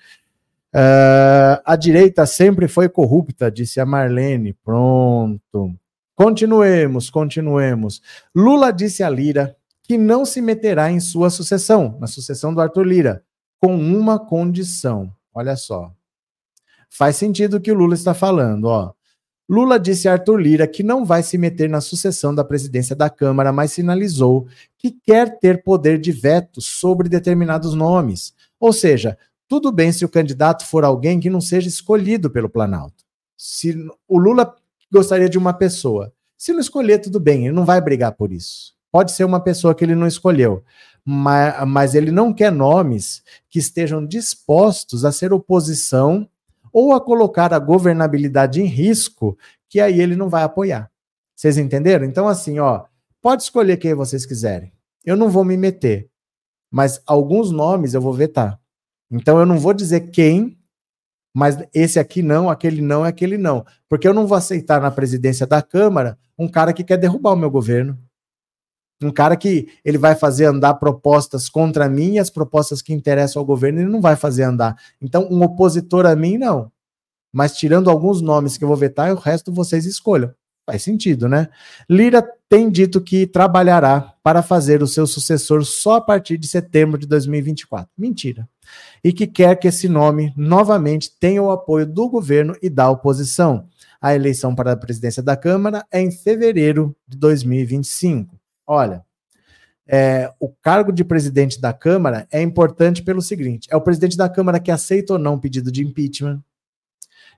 Uh, a direita sempre foi corrupta, disse a Marlene. Pronto. Continuemos, continuemos. Lula disse a Lira que não se meterá em sua sucessão, na sucessão do Arthur Lira, com uma condição. Olha só. Faz sentido o que o Lula está falando, ó. Lula disse a Arthur Lira que não vai se meter na sucessão da presidência da Câmara, mas sinalizou que quer ter poder de veto sobre determinados nomes. Ou seja, tudo bem se o candidato for alguém que não seja escolhido pelo Planalto. Se o Lula gostaria de uma pessoa, se não escolher, tudo bem, ele não vai brigar por isso. Pode ser uma pessoa que ele não escolheu, mas, mas ele não quer nomes que estejam dispostos a ser oposição ou a colocar a governabilidade em risco, que aí ele não vai apoiar. Vocês entenderam? Então, assim, ó, pode escolher quem vocês quiserem. Eu não vou me meter, mas alguns nomes eu vou vetar. Então, eu não vou dizer quem, mas esse aqui não, aquele não, aquele não. Porque eu não vou aceitar na presidência da Câmara um cara que quer derrubar o meu governo. Um cara que ele vai fazer andar propostas contra mim e as propostas que interessam ao governo ele não vai fazer andar. Então, um opositor a mim, não. Mas tirando alguns nomes que eu vou vetar, o resto vocês escolham. Faz sentido, né? Lira tem dito que trabalhará para fazer o seu sucessor só a partir de setembro de 2024. Mentira. E que quer que esse nome novamente tenha o apoio do governo e da oposição. A eleição para a presidência da Câmara é em fevereiro de 2025. Olha, é, o cargo de presidente da Câmara é importante pelo seguinte: é o presidente da Câmara que aceita ou não o pedido de impeachment,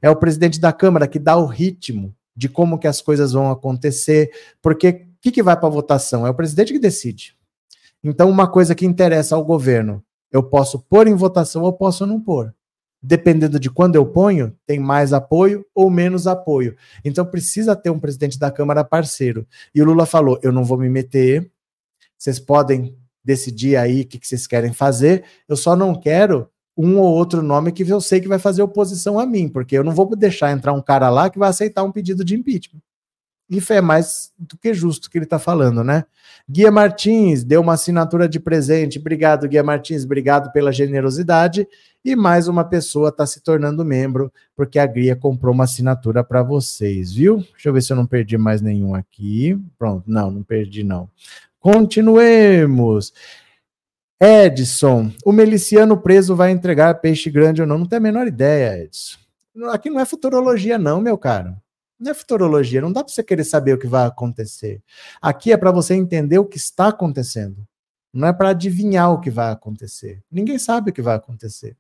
é o presidente da Câmara que dá o ritmo de como que as coisas vão acontecer, porque o que, que vai para votação? É o presidente que decide. Então, uma coisa que interessa ao governo, eu posso pôr em votação ou posso não pôr. dependendo de quando eu ponho, tem mais apoio ou menos apoio. Então precisa ter um presidente da Câmara parceiro. E o Lula falou: eu não vou me meter, vocês podem decidir aí o que, que vocês querem fazer, eu só não quero um ou outro nome que eu sei que vai fazer oposição a mim, porque eu não vou deixar entrar um cara lá que vai aceitar um pedido de impeachment. Isso é mais do que justo que ele está falando, né? Guia Martins deu uma assinatura de presente. Obrigado, Guia Martins. Obrigado pela generosidade. E mais uma pessoa está se tornando membro, porque a Guia comprou uma assinatura para vocês, viu? Deixa eu ver se eu não perdi mais nenhum aqui. Pronto, não, não perdi, não. Continuemos. Edson, o miliciano preso vai entregar peixe grande ou não? Não tem a menor ideia, Edson. Aqui não é futurologia, não, meu caro. Não é futurologia, não dá para você querer saber o que vai acontecer. Aqui é para você entender o que está acontecendo. Não é para adivinhar o que vai acontecer. Ninguém sabe o que vai acontecer.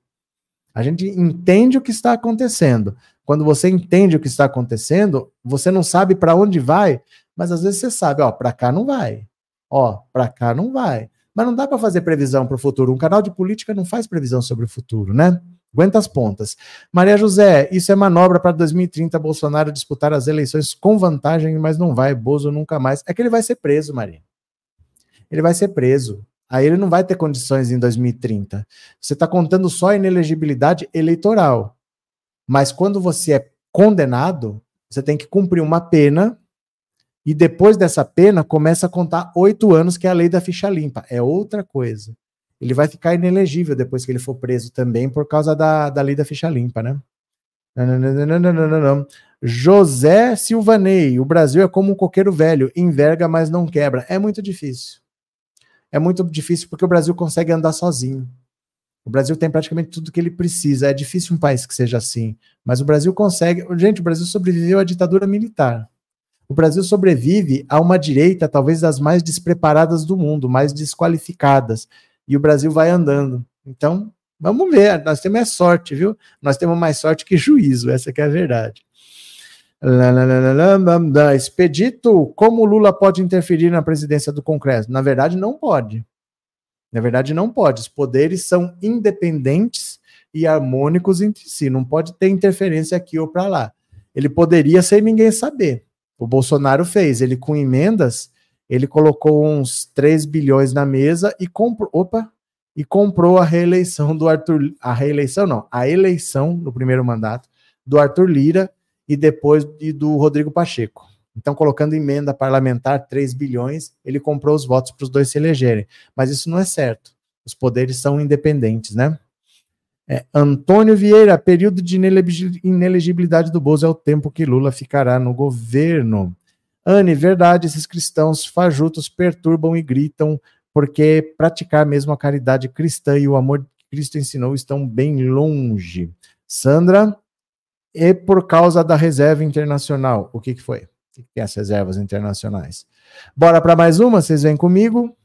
A gente entende o que está acontecendo. Quando você entende o que está acontecendo, você não sabe para onde vai, mas às vezes você sabe, ó, para cá não vai. Ó, para cá não vai. Mas não dá para fazer previsão para o futuro. Um canal de política não faz previsão sobre o futuro, né? Aguenta as pontas. Maria José, isso é manobra para 2030 Bolsonaro disputar as eleições com vantagem, mas não vai, Bozo nunca mais. É que ele vai ser preso, Maria. Ele vai ser preso. Aí ele não vai ter condições em 2030. Você está contando só a inelegibilidade eleitoral. Mas quando você é condenado, você tem que cumprir uma pena e depois dessa pena começa a contar oito anos, que é a lei da ficha limpa. É outra coisa ele vai ficar inelegível depois que ele for preso também por causa da, da lei da ficha limpa, né? José Silvanei, o Brasil é como um coqueiro velho, enverga, mas não quebra. É muito difícil. É muito difícil porque o Brasil consegue andar sozinho. O Brasil tem praticamente tudo que ele precisa. É difícil um país que seja assim. Mas o Brasil consegue. Gente, o Brasil sobreviveu à ditadura militar. O Brasil sobrevive a uma direita, talvez das mais despreparadas do mundo, mais desqualificadas e o Brasil vai andando. Então, vamos ver, nós temos é sorte, viu? Nós temos mais sorte que juízo, essa que é a verdade. Expedito, como Lula pode interferir na presidência do Congresso? Na verdade, não pode. Na verdade, não pode. Os poderes são independentes e harmônicos entre si. Não pode ter interferência aqui ou para lá. Ele poderia sem ninguém saber. O Bolsonaro fez. Ele, com emendas, ele colocou uns 3 bilhões na mesa e comprou, opa, e comprou a reeleição do Arthur, a reeleição não, a eleição no primeiro mandato do Arthur Lira e depois do Rodrigo Pacheco. Então, colocando emenda parlamentar 3 bilhões, ele comprou os votos para os dois se elegerem. Mas isso não é certo. Os poderes são independentes, né? É, Antônio Vieira, período de inelegibilidade do Bozo é o tempo que Lula ficará no governo. Anne, verdade, esses cristãos fajutos perturbam e gritam, porque praticar mesmo a caridade cristã e o amor que Cristo ensinou estão bem longe. Sandra, e por causa da reserva internacional. O que, que foi? O que, que é as reservas internacionais? Bora para mais uma? Vocês vêm comigo?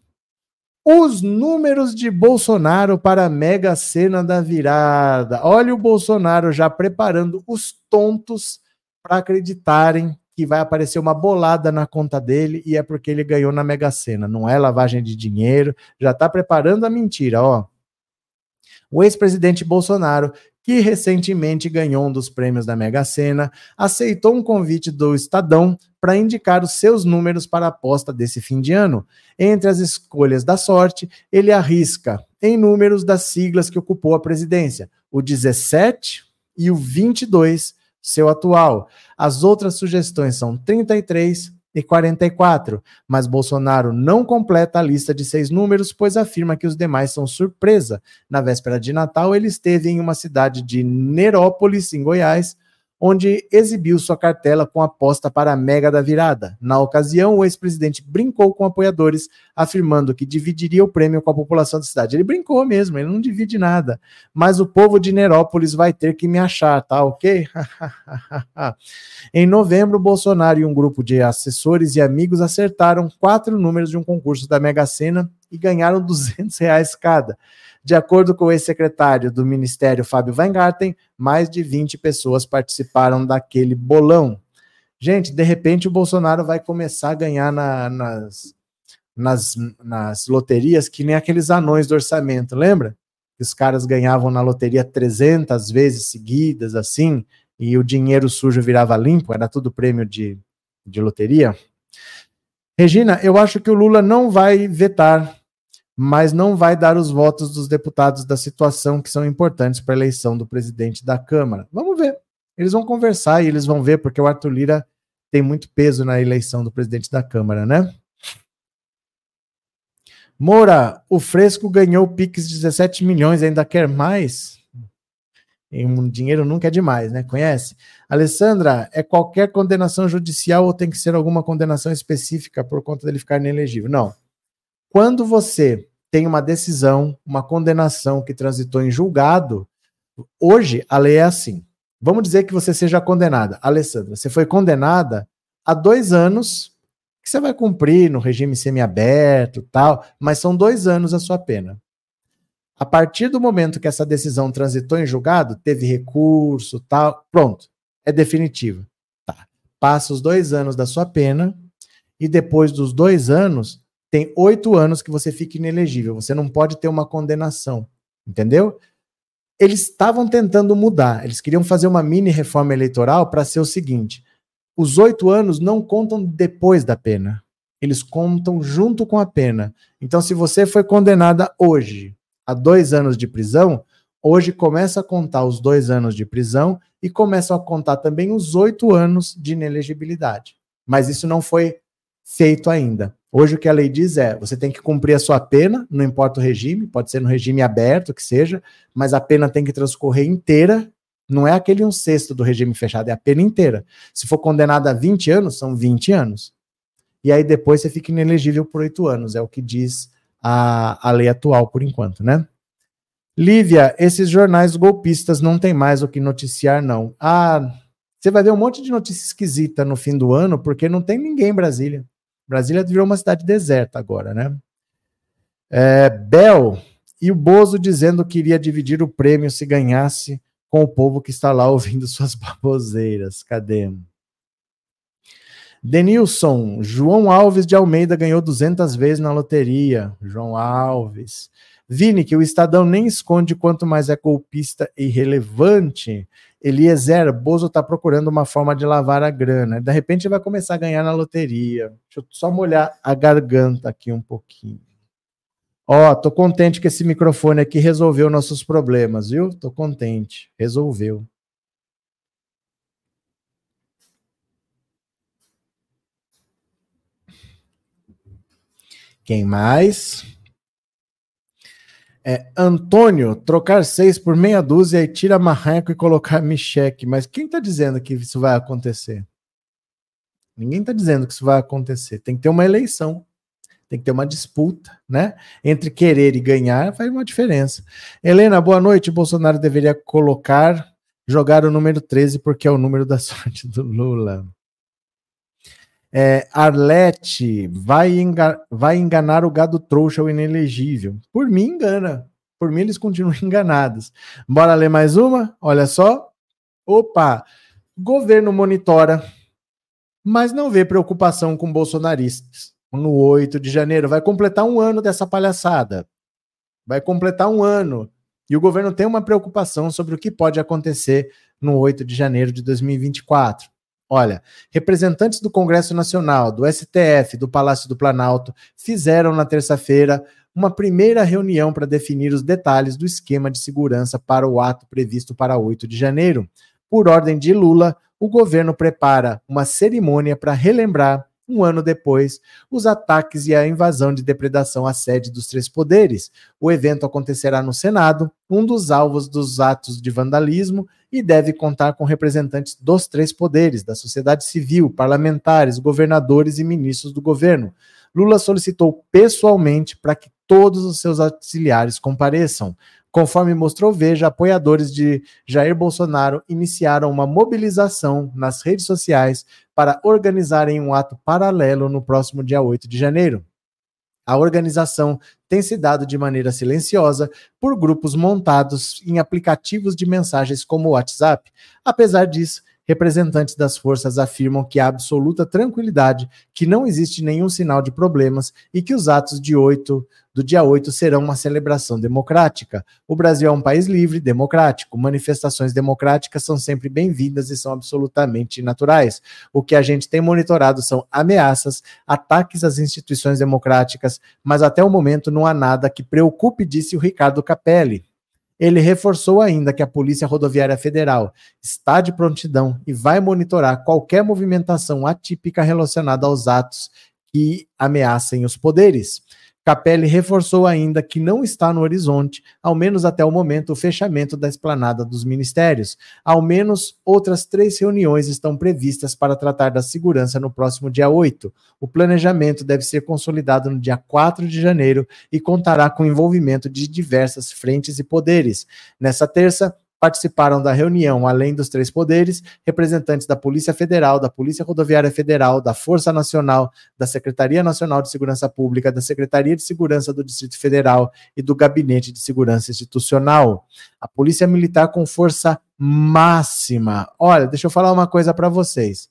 Os números de Bolsonaro para a mega cena da virada. Olha o Bolsonaro já preparando os tontos para acreditarem que vai aparecer uma bolada na conta dele e é porque ele ganhou na Mega Sena. Não é lavagem de dinheiro, já está preparando a mentira, ó. O ex-presidente Bolsonaro, que recentemente ganhou um dos prêmios da Mega Sena, aceitou um convite do Estadão para indicar os seus números para a aposta desse fim de ano. Entre as escolhas da sorte, ele arrisca em números das siglas que ocupou a presidência, o 17 e o 22 seu atual. As outras sugestões são 33 e 44, mas Bolsonaro não completa a lista de seis números, pois afirma que os demais são surpresa. Na véspera de Natal, ele esteve em uma cidade de Nerópolis, em Goiás, onde exibiu sua cartela com aposta para a mega da virada. Na ocasião, o ex-presidente brincou com apoiadores, afirmando que dividiria o prêmio com a população da cidade. Ele brincou mesmo, ele não divide nada. Mas o povo de Nerópolis vai ter que me achar, tá ok? em novembro, Bolsonaro e um grupo de assessores e amigos acertaram quatro números de um concurso da Mega Sena e ganharam 200 reais cada. De acordo com o ex-secretário do Ministério, Fábio Weingarten, mais de 20 pessoas participaram daquele bolão. Gente, de repente o Bolsonaro vai começar a ganhar na, nas, nas, nas loterias que nem aqueles anões do orçamento, lembra? que os caras ganhavam na loteria 300 vezes seguidas, assim, e o dinheiro sujo virava limpo, era tudo prêmio de, de loteria. Regina, eu acho que o Lula não vai vetar, mas não vai dar os votos dos deputados da situação que são importantes para a eleição do presidente da Câmara. Vamos ver. Eles vão conversar e eles vão ver, porque o Arthur Lira tem muito peso na eleição do presidente da Câmara, né? Moura, o Fresco ganhou Pix 17 milhões, ainda quer mais? Um dinheiro nunca é demais, né? Conhece? Alessandra, é qualquer condenação judicial ou tem que ser alguma condenação específica por conta dele ficar inelegível? Não. Quando você tem uma decisão, uma condenação que transitou em julgado, hoje a lei é assim. Vamos dizer que você seja condenada. Alessandra, você foi condenada a dois anos que você vai cumprir no regime semiaberto tal, mas são dois anos a sua pena. A partir do momento que essa decisão transitou em julgado, teve recurso, tal, pronto, é definitiva. Tá. Passa os dois anos da sua pena e depois dos dois anos tem oito anos que você fica inelegível. Você não pode ter uma condenação, entendeu? Eles estavam tentando mudar. Eles queriam fazer uma mini reforma eleitoral para ser o seguinte: os oito anos não contam depois da pena. Eles contam junto com a pena. Então, se você foi condenada hoje a dois anos de prisão, hoje começa a contar os dois anos de prisão e começam a contar também os oito anos de inelegibilidade. Mas isso não foi feito ainda. Hoje o que a lei diz é: você tem que cumprir a sua pena, não importa o regime, pode ser no regime aberto que seja, mas a pena tem que transcorrer inteira. Não é aquele um sexto do regime fechado, é a pena inteira. Se for condenado a 20 anos, são 20 anos. E aí depois você fica inelegível por oito anos, é o que diz a, a lei atual por enquanto, né? Lívia, esses jornais golpistas não tem mais o que noticiar, não. Ah, você vai ver um monte de notícia esquisita no fim do ano, porque não tem ninguém em Brasília. Brasília virou uma cidade deserta agora, né? É, Bel, e o Bozo dizendo que iria dividir o prêmio se ganhasse com o povo que está lá ouvindo suas baboseiras. Cadê? Denilson, João Alves de Almeida ganhou 200 vezes na loteria. João Alves. Vini, que o Estadão nem esconde quanto mais é golpista e irrelevante. Eliezer, Bozo está procurando uma forma de lavar a grana. De repente vai começar a ganhar na loteria. Deixa eu só molhar a garganta aqui um pouquinho. Ó, tô contente que esse microfone aqui resolveu nossos problemas, viu? Tô contente. Resolveu. Quem mais? É, Antônio, trocar seis por meia dúzia e tira marreco e colocar Micheque. Mas quem está dizendo que isso vai acontecer? Ninguém está dizendo que isso vai acontecer. Tem que ter uma eleição. Tem que ter uma disputa, né? Entre querer e ganhar faz uma diferença. Helena, boa noite. Bolsonaro deveria colocar, jogar o número 13, porque é o número da sorte do Lula. É, Arlete vai, enga vai enganar o gado trouxa, o inelegível. Por mim, engana. Por mim, eles continuam enganados. Bora ler mais uma? Olha só. Opa! Governo monitora, mas não vê preocupação com bolsonaristas. No 8 de janeiro, vai completar um ano dessa palhaçada. Vai completar um ano. E o governo tem uma preocupação sobre o que pode acontecer no 8 de janeiro de 2024. Olha, representantes do Congresso Nacional, do STF, do Palácio do Planalto fizeram na terça-feira uma primeira reunião para definir os detalhes do esquema de segurança para o ato previsto para 8 de janeiro. Por ordem de Lula, o governo prepara uma cerimônia para relembrar um ano depois, os ataques e a invasão de depredação à sede dos três poderes. O evento acontecerá no Senado, um dos alvos dos atos de vandalismo, e deve contar com representantes dos três poderes, da sociedade civil, parlamentares, governadores e ministros do governo. Lula solicitou pessoalmente para que todos os seus auxiliares compareçam. Conforme mostrou Veja, apoiadores de Jair Bolsonaro iniciaram uma mobilização nas redes sociais para organizarem um ato paralelo no próximo dia 8 de janeiro. A organização tem se dado de maneira silenciosa por grupos montados em aplicativos de mensagens como o WhatsApp. Apesar disso, representantes das forças afirmam que há absoluta tranquilidade, que não existe nenhum sinal de problemas e que os atos de 8 do dia 8 serão uma celebração democrática. O Brasil é um país livre, democrático. Manifestações democráticas são sempre bem-vindas e são absolutamente naturais. O que a gente tem monitorado são ameaças, ataques às instituições democráticas, mas até o momento não há nada que preocupe, disse o Ricardo Capelli. Ele reforçou ainda que a Polícia Rodoviária Federal está de prontidão e vai monitorar qualquer movimentação atípica relacionada aos atos que ameacem os poderes. Capelli reforçou ainda que não está no horizonte, ao menos até o momento, o fechamento da esplanada dos ministérios. Ao menos outras três reuniões estão previstas para tratar da segurança no próximo dia 8. O planejamento deve ser consolidado no dia 4 de janeiro e contará com o envolvimento de diversas frentes e poderes. Nessa terça, Participaram da reunião, além dos três poderes, representantes da Polícia Federal, da Polícia Rodoviária Federal, da Força Nacional, da Secretaria Nacional de Segurança Pública, da Secretaria de Segurança do Distrito Federal e do Gabinete de Segurança Institucional. A Polícia Militar com força máxima. Olha, deixa eu falar uma coisa para vocês.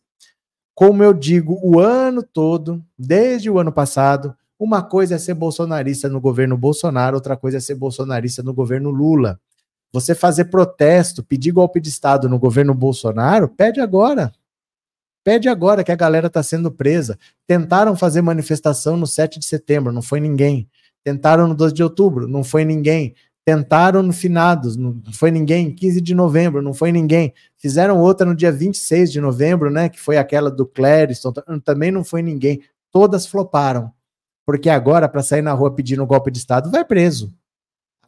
Como eu digo o ano todo, desde o ano passado, uma coisa é ser bolsonarista no governo Bolsonaro, outra coisa é ser bolsonarista no governo Lula. Você fazer protesto, pedir golpe de Estado no governo Bolsonaro, pede agora. Pede agora que a galera está sendo presa. Tentaram fazer manifestação no 7 de setembro, não foi ninguém. Tentaram no 12 de outubro, não foi ninguém. Tentaram no finados, não foi ninguém. 15 de novembro, não foi ninguém. Fizeram outra no dia 26 de novembro, né? Que foi aquela do Clériston, também não foi ninguém. Todas floparam. Porque agora, para sair na rua pedindo golpe de Estado, vai preso.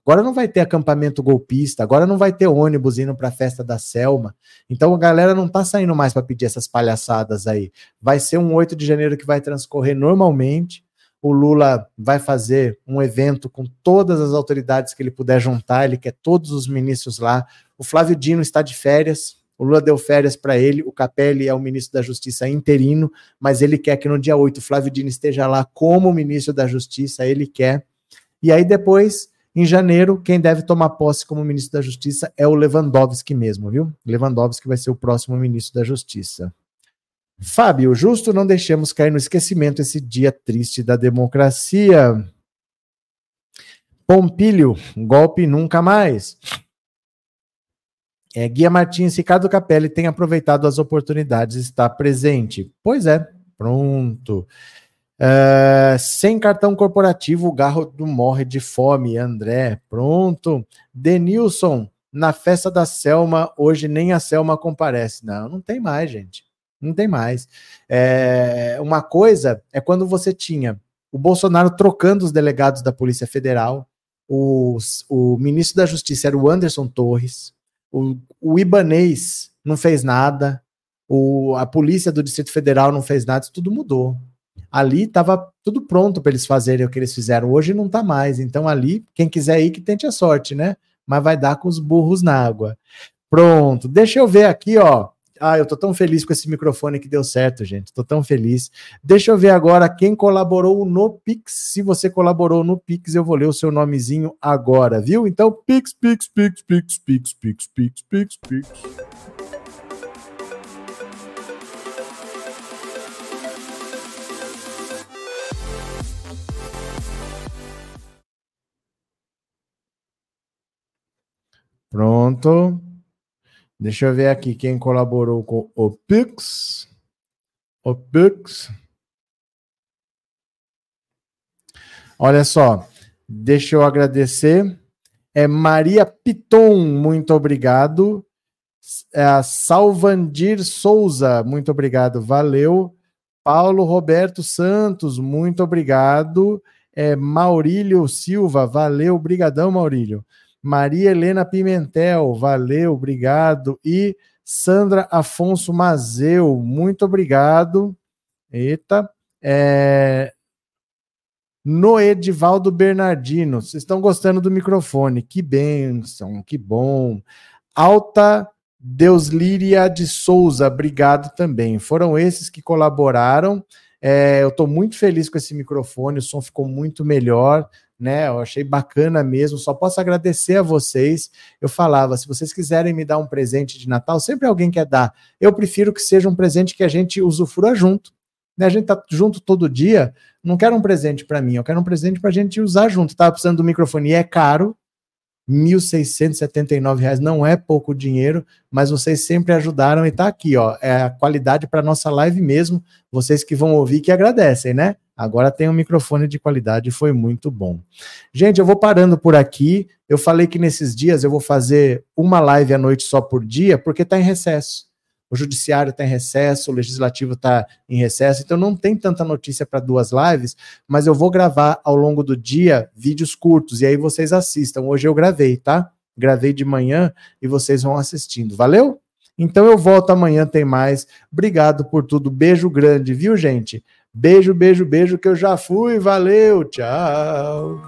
Agora não vai ter acampamento golpista, agora não vai ter ônibus indo para a festa da Selma. Então a galera não está saindo mais para pedir essas palhaçadas aí. Vai ser um 8 de janeiro que vai transcorrer normalmente. O Lula vai fazer um evento com todas as autoridades que ele puder juntar, ele quer todos os ministros lá. O Flávio Dino está de férias, o Lula deu férias para ele, o Capelli é o ministro da Justiça interino, mas ele quer que no dia 8 o Flávio Dino esteja lá como ministro da Justiça, ele quer. E aí depois em janeiro, quem deve tomar posse como ministro da Justiça é o Lewandowski mesmo, viu? Lewandowski vai ser o próximo ministro da Justiça. Fábio, justo não deixemos cair no esquecimento esse dia triste da democracia. Pompílio, golpe nunca mais. É, Guia Martins, Ricardo Capelli tem aproveitado as oportunidades, está presente. Pois é, pronto. Uh, sem cartão corporativo, o Garro morre de fome. André, pronto. Denilson, na festa da Selma, hoje nem a Selma comparece. Não, não tem mais, gente. Não tem mais. É, uma coisa é quando você tinha o Bolsonaro trocando os delegados da Polícia Federal, os, o ministro da Justiça era o Anderson Torres, o, o Ibanês não fez nada, o, a Polícia do Distrito Federal não fez nada, isso tudo mudou ali estava tudo pronto para eles fazerem o que eles fizeram. Hoje não está mais. Então ali, quem quiser ir, que tente a sorte, né? Mas vai dar com os burros na água. Pronto. Deixa eu ver aqui, ó. Ah, eu tô tão feliz com esse microfone que deu certo, gente. Tô tão feliz. Deixa eu ver agora quem colaborou no Pix. Se você colaborou no Pix, eu vou ler o seu nomezinho agora, viu? Então, Pix, Pix, Pix, Pix, Pix, Pix, Pix, Pix, Pix. Pronto. Deixa eu ver aqui quem colaborou com o Pix. O Pix. Olha só, deixa eu agradecer. É Maria Piton, muito obrigado. É Salvandir Souza, muito obrigado, valeu. Paulo Roberto Santos, muito obrigado. É Maurílio Silva, valeu, brigadão, Maurílio. Maria Helena Pimentel, valeu, obrigado. E Sandra Afonso Mazeu, muito obrigado. Eita. É... Noedivaldo Bernardino, vocês estão gostando do microfone? Que bênção, que bom. Alta Deus Líria de Souza, obrigado também. Foram esses que colaboraram. É, eu estou muito feliz com esse microfone, o som ficou muito melhor né? Eu achei bacana mesmo. Só posso agradecer a vocês. Eu falava, se vocês quiserem me dar um presente de Natal, sempre alguém quer dar. Eu prefiro que seja um presente que a gente usufrua junto. Né? A gente tá junto todo dia. Não quero um presente para mim, eu quero um presente para a gente usar junto. Tava precisando do microfone e é caro. R$ 1.679 não é pouco dinheiro, mas vocês sempre ajudaram e tá aqui, ó. É a qualidade para nossa live mesmo. Vocês que vão ouvir que agradecem, né? Agora tem um microfone de qualidade, foi muito bom. Gente, eu vou parando por aqui. Eu falei que nesses dias eu vou fazer uma live à noite só por dia, porque tá em recesso o judiciário está em recesso, o legislativo está em recesso, então não tem tanta notícia para duas lives, mas eu vou gravar ao longo do dia vídeos curtos e aí vocês assistam. Hoje eu gravei, tá? Gravei de manhã e vocês vão assistindo. Valeu? Então eu volto amanhã, tem mais. Obrigado por tudo. Beijo grande, viu, gente? Beijo, beijo, beijo, que eu já fui. Valeu, tchau.